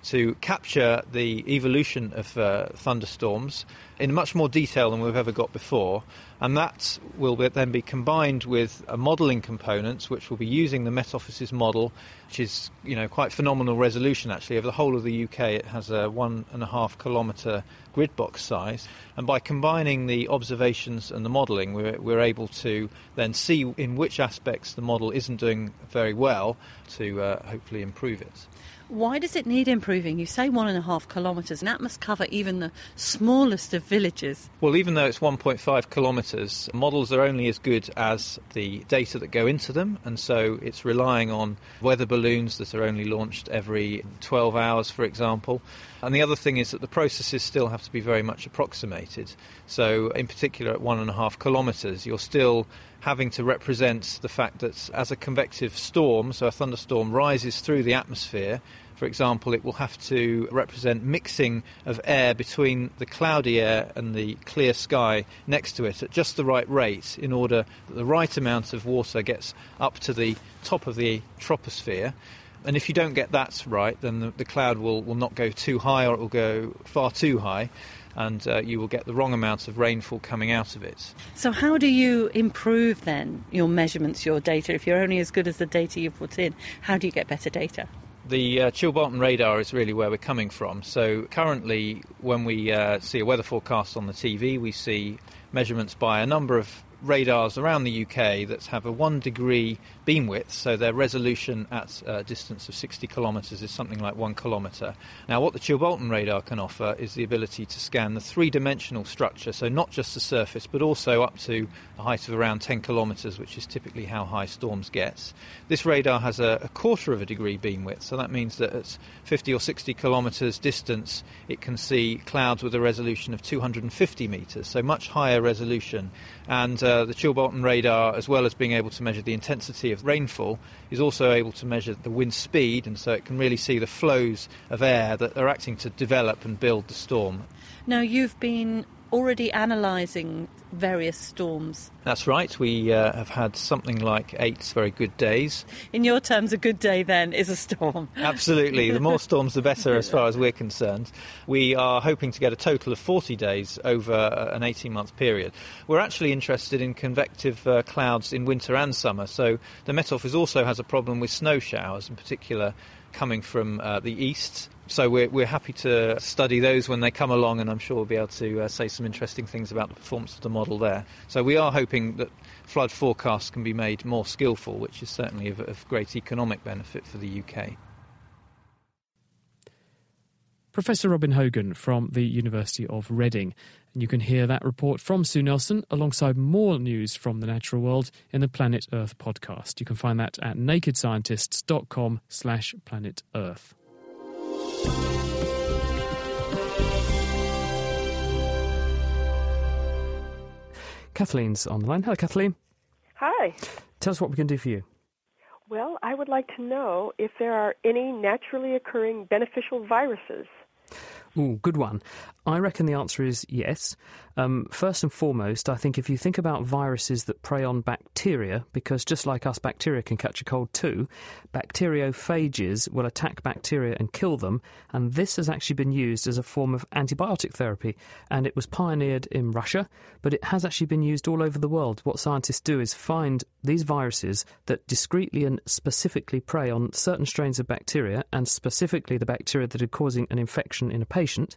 to capture the evolution of uh, thunderstorms in much more detail than we've ever got before. And that will be, then be combined with a modelling component, which will be using the Met Office's model, which is you know quite phenomenal resolution actually. Over the whole of the UK, it has a one and a half kilometre grid box size. And by combining the observations and the modelling, we're, we're able to then see in which aspects the model isn't doing very well to uh, hopefully improve it. Why does it need improving? You say one and a half kilometres, and that must cover even the smallest of villages. Well, even though it's 1.5 kilometres, models are only as good as the data that go into them, and so it's relying on weather balloons that are only launched every 12 hours, for example. And the other thing is that the processes still have to be very much approximated. So, in particular, at one and a half kilometres, you're still having to represent the fact that as a convective storm, so a thunderstorm rises through the atmosphere, for example, it will have to represent mixing of air between the cloudy air and the clear sky next to it at just the right rate in order that the right amount of water gets up to the top of the troposphere. And if you don't get that right, then the, the cloud will, will not go too high or it will go far too high and uh, you will get the wrong amount of rainfall coming out of it. So, how do you improve then your measurements, your data? If you're only as good as the data you put in, how do you get better data? The uh, Chilbolton radar is really where we're coming from. So, currently, when we uh, see a weather forecast on the TV, we see measurements by a number of radars around the UK that have a one degree beam width, so their resolution at a distance of 60 kilometres is something like one kilometre. Now, what the Chilbolton radar can offer is the ability to scan the three dimensional structure, so not just the surface, but also up to a height of around 10 kilometres, which is typically how high storms get. This radar has a, a quarter of a degree beam width, so that means that at 50 or 60 kilometres distance, it can see clouds with a resolution of 250 metres, so much higher resolution. And uh, Uh, the Chilbolton radar, as well as being able to measure the intensity of rainfall is also able to measure the wind speed, and so it can really see the flows of air that are acting to develop and build the storm. Now, you've been already analysing various storms. That's right. We uh, have had something like eight very good days. In your terms, a good day then is a storm. Absolutely. The more storms, the better, as far as we're concerned. We are hoping to get a total of 40 days over an 18 month period. We're actually interested in convective uh, clouds in winter and summer. So the Met Office also has a problem with snow showers, in particular coming from uh, the east so we're, we're happy to study those when they come along, and I'm sure we'll be able to uh, say some interesting things about the performance of the model there. So we are hoping that flood forecasts can be made more skillful, which is certainly of, of great economic benefit for the UK. Professor Robin Hogan from the University of Reading. And you can hear that report from Sue Nelson alongside more news from the natural world in the Planet Earth podcast. You can find that at nakedscientists.com slash planet Earth. Kathleen's on the line. Hello, Kathleen. Hi. Tell us what we can do for you. Well, I would like to know if there are any naturally occurring beneficial viruses. Ooh, good one. I reckon the answer is yes. Um, first and foremost, I think if you think about viruses that prey on bacteria, because just like us, bacteria can catch a cold too, bacteriophages will attack bacteria and kill them, and this has actually been used as a form of antibiotic therapy. And it was pioneered in Russia, but it has actually been used all over the world. What scientists do is find these viruses that discreetly and specifically prey on certain strains of bacteria, and specifically the bacteria that are causing an infection in a patient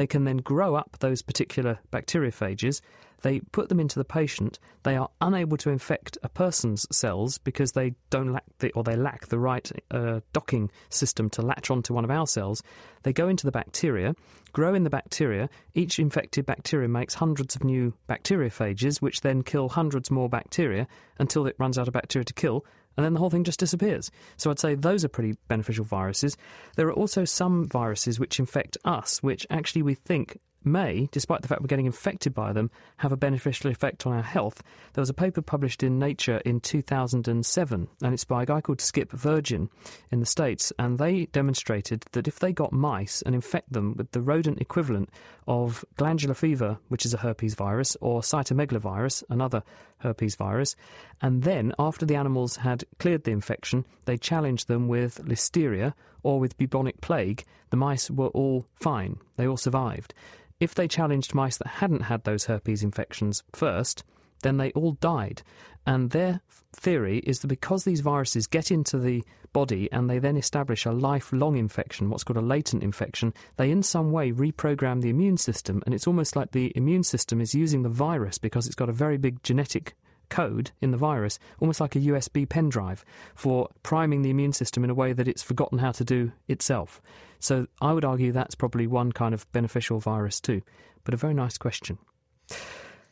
they can then grow up those particular bacteriophages. They put them into the patient. They are unable to infect a person's cells because they don't lack the, or they lack the right uh, docking system to latch onto one of our cells. They go into the bacteria, grow in the bacteria. Each infected bacteria makes hundreds of new bacteriophages, which then kill hundreds more bacteria until it runs out of bacteria to kill, and then the whole thing just disappears. So I'd say those are pretty beneficial viruses. There are also some viruses which infect us, which actually we think may, despite the fact we're getting infected by them, have a beneficial effect on our health. There was a paper published in Nature in 2007, and it's by a guy called Skip Virgin in the States, and they demonstrated that if they got mice and infect them with the rodent equivalent of glandular fever, which is a herpes virus, or cytomegalovirus, another herpes virus, and then after the animals had cleared the infection, they challenged them with listeria or with bubonic plague, the mice were all fine. They all survived. If they challenged mice that hadn't had those herpes infections first, then they all died. And their theory is that because these viruses get into the body and they then establish a lifelong infection, what's called a latent infection, they in some way reprogram the immune system. And it's almost like the immune system is using the virus because it's got a very big genetic code in the virus, almost like a USB pen drive, for priming the immune system in a way that it's forgotten how to do itself. So I would argue that's probably one kind of beneficial virus too. But a very nice question.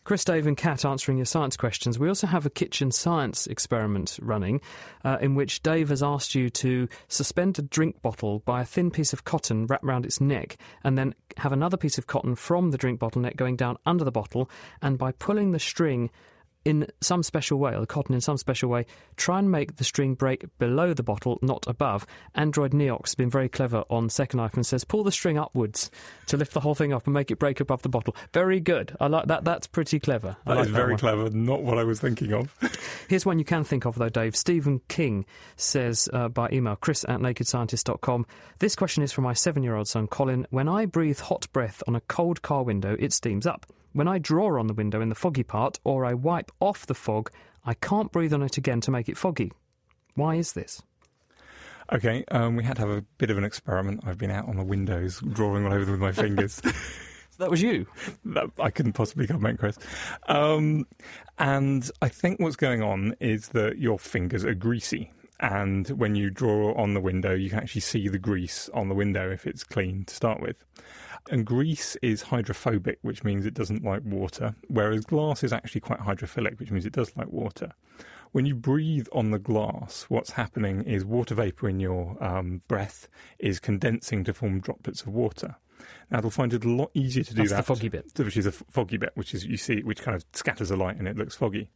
Chris, Dave, and Kat answering your science questions. We also have a kitchen science experiment running uh, in which Dave has asked you to suspend a drink bottle by a thin piece of cotton wrapped around its neck and then have another piece of cotton from the drink bottle neck going down under the bottle. And by pulling the string in some special way, or the cotton in some special way, try and make the string break below the bottle, not above. Android Neox has been very clever on Second Life and says pull the string upwards to lift the whole thing up and make it break above the bottle. Very good. I like that. That's pretty clever. That like is very clever. Not what I was thinking of. Here's one you can think of, though, Dave. Stephen King says uh, by email, chris at nakedscientist.com, This question is from my seven year old son, Colin. When I breathe hot breath on a cold car window, it steams up. When I draw on the window in the foggy part, or I wipe off the fog, I can't breathe on it again to make it foggy. Why is this? Okay, um, we had to have a bit of an experiment. I've been out on the windows, drawing all over them with my fingers. So that was you. That, I couldn't possibly comment, Chris. Um, and I think what's going on is that your fingers are greasy. And when you draw on the window, you can actually see the grease on the window if it's clean to start with. And grease is hydrophobic, which means it doesn't like water, whereas glass is actually quite hydrophilic, which means it does like water. When you breathe on the glass, what's happening is water vapor in your um, breath is condensing to form droplets of water. Now, it'll find it a lot easier to do That's the that. foggy bit. Which is a foggy bit, which is you see, which kind of scatters a light and it looks foggy.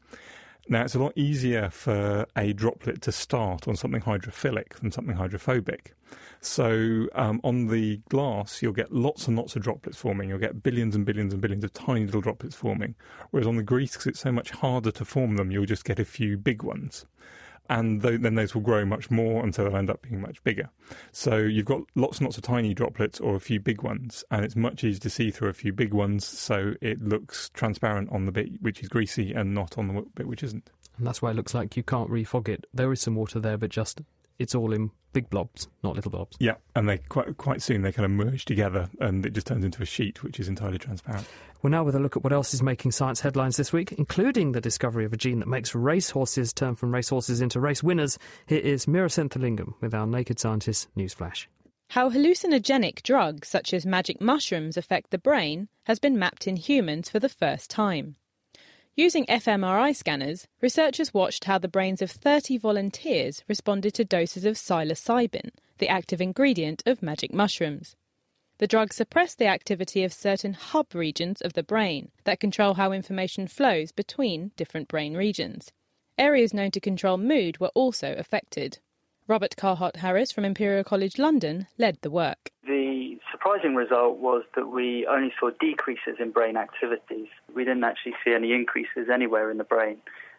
Now, it's a lot easier for a droplet to start on something hydrophilic than something hydrophobic. So, um, on the glass, you'll get lots and lots of droplets forming. You'll get billions and billions and billions of tiny little droplets forming. Whereas on the grease, because it's so much harder to form them, you'll just get a few big ones. And th- then those will grow much more, so they'll end up being much bigger. So you've got lots and lots of tiny droplets or a few big ones, and it's much easier to see through a few big ones, so it looks transparent on the bit which is greasy and not on the bit which isn't. And that's why it looks like you can't refog it. There is some water there, but just it's all in big blobs, not little blobs. Yeah, and they quite quite soon they kind of merge together, and it just turns into a sheet which is entirely transparent. We're now with a look at what else is making science headlines this week, including the discovery of a gene that makes racehorses turn from racehorses into race winners. Here is Meera Senthilingam with our Naked Scientist newsflash. How hallucinogenic drugs such as magic mushrooms affect the brain has been mapped in humans for the first time. Using fMRI scanners, researchers watched how the brains of 30 volunteers responded to doses of psilocybin, the active ingredient of magic mushrooms. The drug suppressed the activity of certain hub regions of the brain that control how information flows between different brain regions. Areas known to control mood were also affected. Robert Carhart Harris from Imperial College London led the work. Surprising result was that we only saw decreases in brain activities. We didn't actually see any increases anywhere in the brain.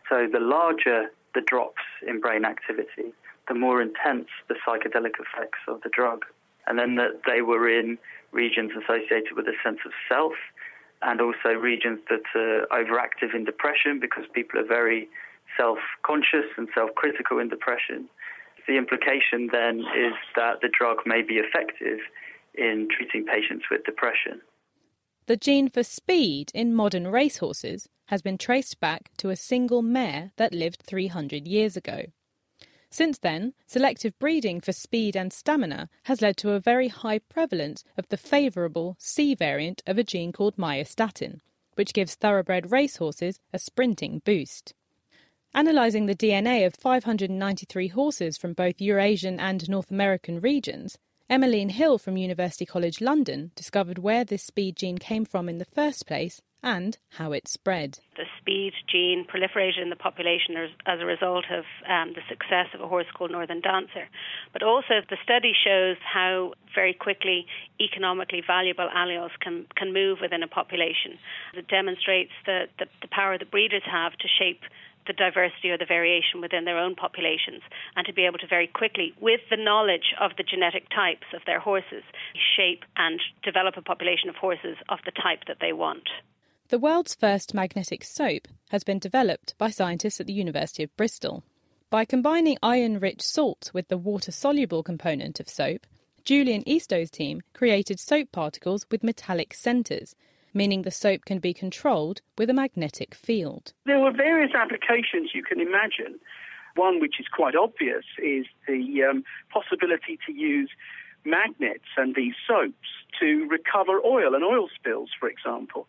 So the larger the drops in brain activity, the more intense the psychedelic effects of the drug. And then that they were in regions associated with a sense of self and also regions that are overactive in depression because people are very self conscious and self critical in depression. The implication then is that the drug may be effective in treating patients with depression. The gene for speed in modern racehorses has been traced back to a single mare that lived 300 years ago. Since then, selective breeding for speed and stamina has led to a very high prevalence of the favourable C variant of a gene called myostatin, which gives thoroughbred racehorses a sprinting boost. Analysing the DNA of 593 horses from both Eurasian and North American regions, Emmeline Hill from University College London discovered where this speed gene came from in the first place and how it spread. The speed gene proliferated in the population as, a result of um, the success of a horse called Northern Dancer. But also, the study shows how very quickly economically valuable alleles can, can move within a population. It demonstrates the, the, the power that breeders have to shape the diversity or the variation within their own populations and to be able to very quickly, with the knowledge of the genetic types of their horses, shape and develop a population of horses of the type that they want. The world's first magnetic soap has been developed by scientists at the University of Bristol. By combining iron rich salt with the water soluble component of soap, Julian Eastoe's team created soap particles with metallic centres, meaning the soap can be controlled with a magnetic field. There were various applications you can imagine. One which is quite obvious is the um, possibility to use magnets and these soaps to recover oil and oil spills, for example.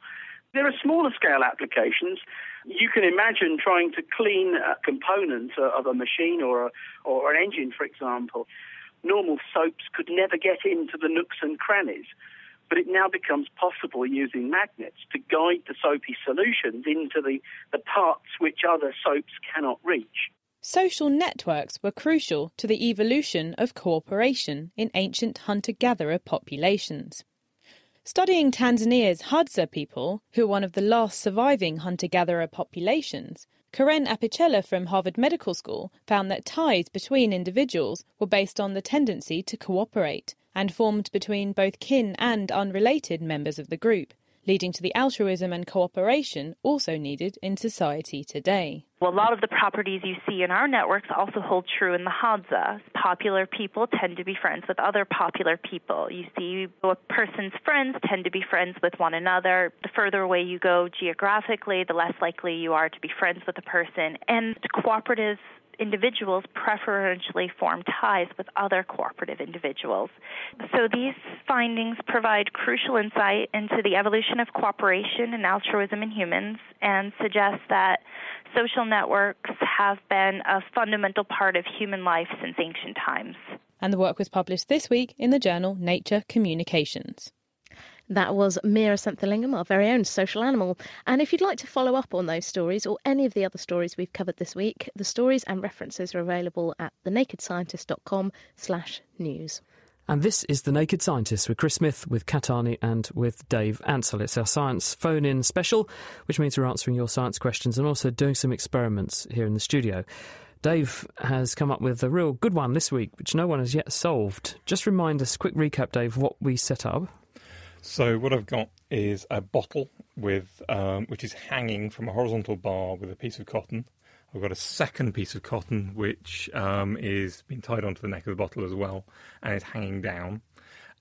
There are smaller scale applications. You can imagine trying to clean a component of a machine or, a, or an engine, for example. Normal soaps could never get into the nooks and crannies but it now becomes possible using magnets to guide the soapy solutions into the, the parts which other soaps cannot reach. Social networks were crucial to the evolution of cooperation in ancient hunter gatherer populations. Studying Tanzania's Hadza people, who are one of the last surviving hunter gatherer populations, Coren Apicella from Harvard Medical School found that ties between individuals were based on the tendency to cooperate and formed between both kin and unrelated members of the group, leading to the altruism and cooperation also needed in society today. Well, a lot of the properties you see in our networks also hold true in the Hadza. Popular people tend to be friends with other popular people. You see a person's friends tend to be friends with one another. The further away you go geographically, the less likely you are to be friends with a person. And cooperatives individuals preferentially form ties with other cooperative individuals. So these findings provide crucial insight into the evolution of cooperation and altruism in humans and suggest that social networks have been a fundamental part of human life since ancient times. And the work was published this week in the journal Nature Communications. That was Meera Senthilingam, our very own social animal. And if you'd like to follow up on those stories or any of the other stories we've covered this week, the stories and references are available at thenakedscientist.com slash news. And this is The Naked Scientist with Chris Smith, with Kat Arney, and with Dave Ansell. It's our science phone in special, which means we're answering your science questions and also doing some experiments here in the studio. Dave has come up with a real good one this week, which no one has yet solved. Just remind us, quick recap, Dave, what we set up. So what I've got is a bottle with um, which is hanging from a horizontal bar with a piece of cotton. I've got a second piece of cotton which um, is being tied onto the neck of the bottle as well, and is hanging down.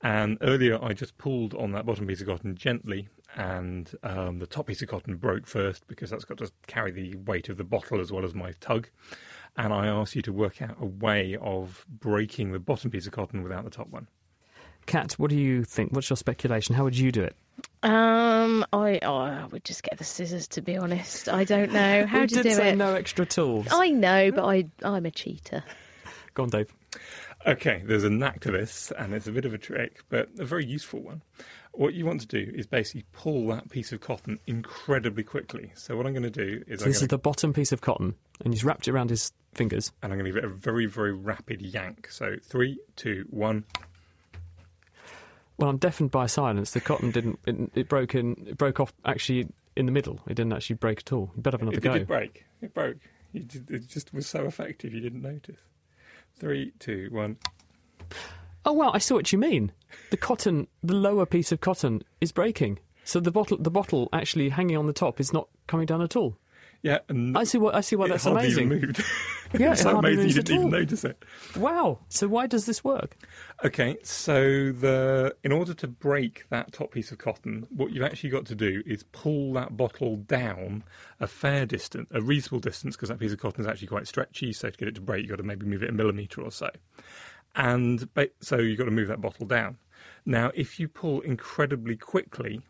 And earlier I just pulled on that bottom piece of cotton gently, and um, the top piece of cotton broke first because that's got to carry the weight of the bottle as well as my tug. And I asked you to work out a way of breaking the bottom piece of cotton without the top one. Kat, what do you think? What's your speculation? How would you do it? Um, I, oh, I would just get the scissors. To be honest, I don't know how we do you do say it. no extra tools. I know, but I, I'm a cheater. Go on, Dave. Okay, there's a knack to this, and it's a bit of a trick, but a very useful one. What you want to do is basically pull that piece of cotton incredibly quickly. So what I'm going to do is So this going is the bottom piece of cotton, and he's wrapped it around his fingers. and I'm going to give it a very, very rapid yank. So three, two, one. Well, I'm deafened by silence. The cotton didn't. It, it broke in. It broke off actually in the middle. It didn't actually break at all. You better have another It, go. it did break. It broke. You did, it just was so effective you didn't notice. Three, two, one. Oh wow! I see what you mean. The cotton, the lower piece of cotton, is breaking. So the bottle, the bottle actually hanging on the top is not coming down at all. Yeah, and I see what I see why that's amazing. Yeah, so amazing you didn't even notice it. Wow! So why does this work? Okay, so the in order to break that top piece of cotton, what you've actually got to do is pull that bottle down a fair distance, a reasonable distance, because that piece of cotton is actually quite stretchy. So to get it to break, you've got to maybe move it a millimetre or so. And so you've got to move that bottle down. Now, if you pull incredibly quickly,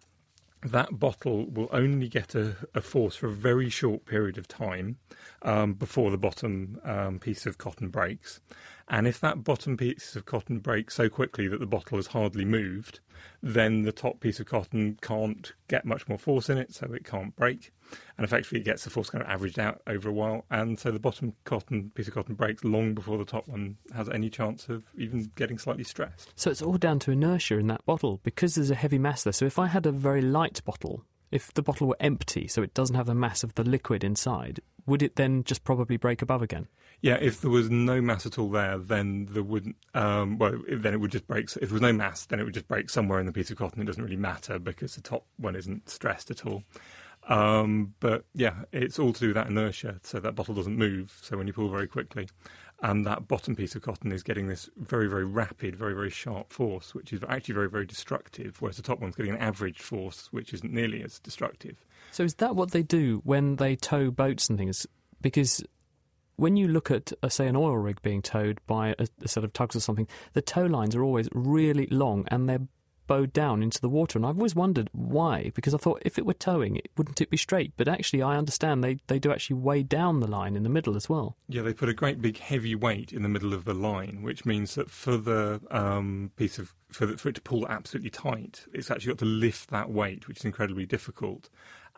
that bottle will only get a, a force for a very short period of time um, before the bottom um, piece of cotton breaks. And if that bottom piece of cotton breaks so quickly that the bottle has hardly moved, then the top piece of cotton can't get much more force in it, so it can't break. And effectively, it gets the force kind of averaged out over a while. And so the bottom cotton piece of cotton breaks long before the top one has any chance of even getting slightly stressed. So it's all down to inertia in that bottle because there's a heavy mass there. So if I had a very light bottle, if the bottle were empty, so it doesn't have the mass of the liquid inside, would it then just probably break above again? Yeah, if there was no mass at all there, then there wouldn't. Um, well, then it would just break. If there was no mass, then it would just break somewhere in the piece of cotton. It doesn't really matter because the top one isn't stressed at all. Um, but yeah, it's all to do with that inertia, so that bottle doesn't move. So when you pull very quickly, and that bottom piece of cotton is getting this very, very rapid, very, very sharp force, which is actually very, very destructive, whereas the top one's getting an average force, which isn't nearly as destructive. So is that what they do when they tow boats and things? Because when you look at, uh, say, an oil rig being towed by a, a set of tugs or something, the tow lines are always really long and they're bowed down into the water. And I've always wondered why, because I thought if it were towing, it, wouldn't it be straight? But actually, I understand they, they do actually weigh down the line in the middle as well. Yeah, they put a great big heavy weight in the middle of the line, which means that for the um, piece of for, the, for it to pull absolutely tight, it's actually got to lift that weight, which is incredibly difficult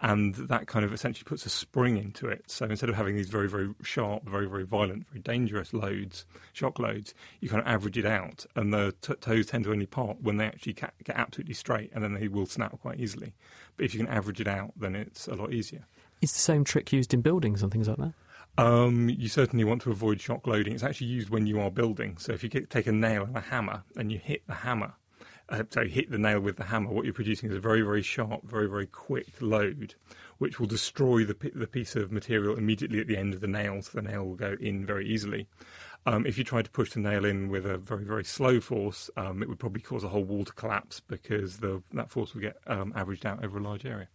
and that kind of essentially puts a spring into it. So instead of having these very, very sharp, very, very violent, very dangerous loads, shock loads, you kind of average it out, and the t- toes tend to only part when they actually ca- get absolutely straight, and then they will snap quite easily. But if you can average it out, then it's a lot easier. Is the same trick used in buildings and things like that? Um, you certainly want to avoid shock loading. It's actually used when you are building. So if you get, take a nail and a hammer and you hit the hammer, uh, so hit the nail with the hammer, what you're producing is a very, very sharp, very, very quick load, which will destroy the, the piece of material immediately at the end of the nail, so the nail will go in very easily. Um, if you try to push the nail in with a very, very slow force, um, it would probably cause a whole wall to collapse because the, that force would get um, averaged out over a large area.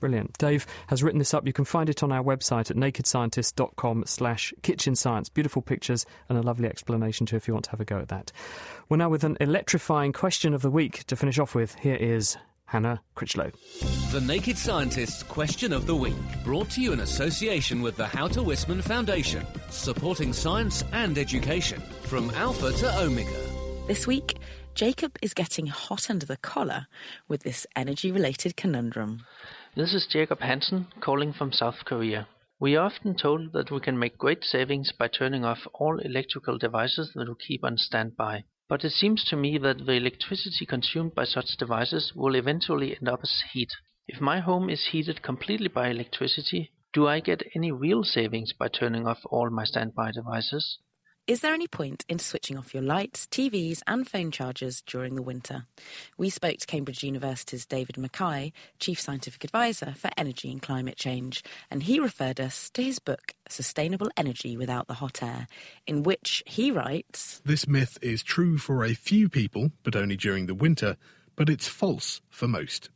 Brilliant. Dave has written this up. You can find it on our website at nakedscientist.com slash kitchen science. Beautiful pictures and a lovely explanation too if you want to have a go at that. We're now with an electrifying question of the week to finish off with. Here is Hannah Critchlow. The Naked Scientist's Question of the Week, brought to you in association with the How to Wisman Foundation, supporting science and education from alpha to omega. This week, Jacob is getting hot under the collar with this energy related conundrum. This is Jacob Hansen calling from South Korea. We are often told that we can make great savings by turning off all electrical devices that we keep on standby. But it seems to me that the electricity consumed by such devices will eventually end up as heat. If my home is heated completely by electricity, do I get any real savings by turning off all my standby devices? Is there any point in switching off your lights, TVs, and phone chargers during the winter? We spoke to Cambridge University's David MacKay, Chief Scientific Advisor for Energy and Climate Change, and he referred us to his book, Sustainable Energy Without the Hot Air, in which he writes This myth is true for a few people, but only during the winter, but it's false for most.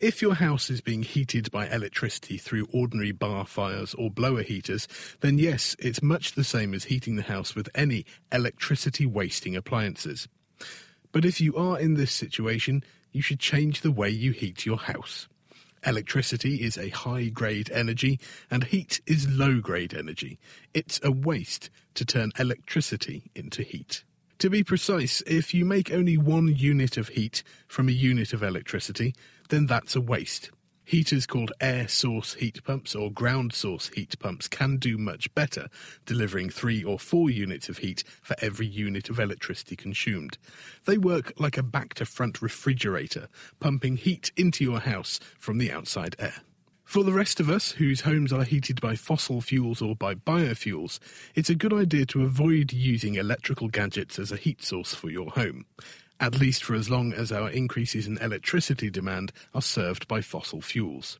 If your house is being heated by electricity through ordinary bar fires or blower heaters, then yes, it's much the same as heating the house with any electricity wasting appliances. But if you are in this situation, you should change the way you heat your house. Electricity is a high grade energy and heat is low grade energy. It's a waste to turn electricity into heat. To be precise, if you make only one unit of heat from a unit of electricity, then that's a waste. Heaters called air source heat pumps or ground source heat pumps can do much better, delivering three or four units of heat for every unit of electricity consumed. They work like a back to front refrigerator, pumping heat into your house from the outside air. For the rest of us whose homes are heated by fossil fuels or by biofuels, it's a good idea to avoid using electrical gadgets as a heat source for your home at least for as long as our increases in electricity demand are served by fossil fuels.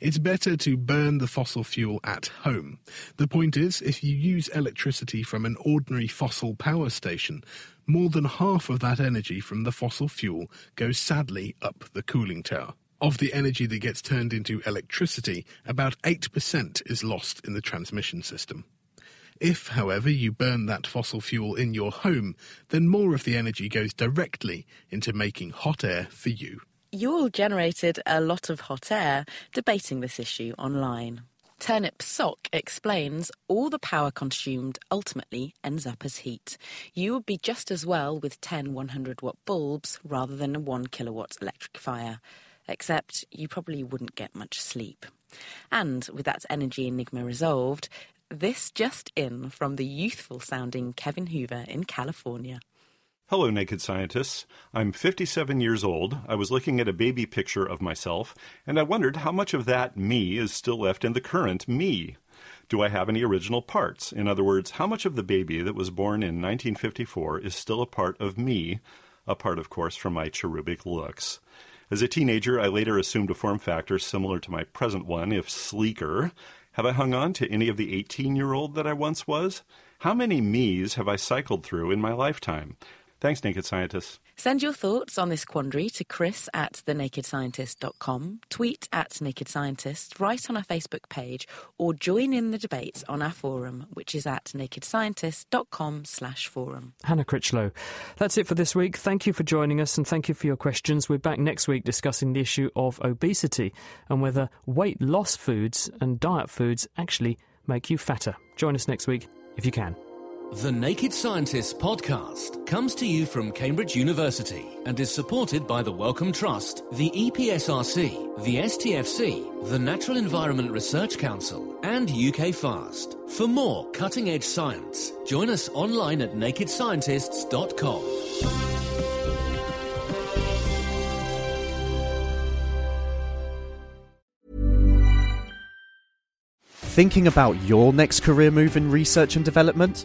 It's better to burn the fossil fuel at home. The point is, if you use electricity from an ordinary fossil power station, more than half of that energy from the fossil fuel goes sadly up the cooling tower. Of the energy that gets turned into electricity, about 8% is lost in the transmission system. If, however, you burn that fossil fuel in your home, then more of the energy goes directly into making hot air for you. You all generated a lot of hot air debating this issue online. Turnip Sock explains all the power consumed ultimately ends up as heat. You would be just as well with 10 100 watt bulbs rather than a 1 kilowatt electric fire, except you probably wouldn't get much sleep. And with that energy enigma resolved, this just in from the youthful sounding Kevin Hoover in California. Hello, naked scientists. I'm 57 years old. I was looking at a baby picture of myself, and I wondered how much of that me is still left in the current me. Do I have any original parts? In other words, how much of the baby that was born in 1954 is still a part of me, apart, of course, from my cherubic looks? As a teenager, I later assumed a form factor similar to my present one, if sleeker. Have I hung on to any of the 18 year old that I once was? How many me's have I cycled through in my lifetime? Thanks, Naked Scientists. Send your thoughts on this quandary to chris at thenakedscientist.com, tweet at Naked Scientist, write on our Facebook page, or join in the debates on our forum, which is at nakedscientist.com slash forum. Hannah Critchlow. That's it for this week. Thank you for joining us and thank you for your questions. We're back next week discussing the issue of obesity and whether weight loss foods and diet foods actually make you fatter. Join us next week if you can. The Naked Scientists podcast comes to you from Cambridge University and is supported by the Wellcome Trust, the EPSRC, the STFC, the Natural Environment Research Council, and UK Fast. For more cutting edge science, join us online at nakedscientists.com. Thinking about your next career move in research and development?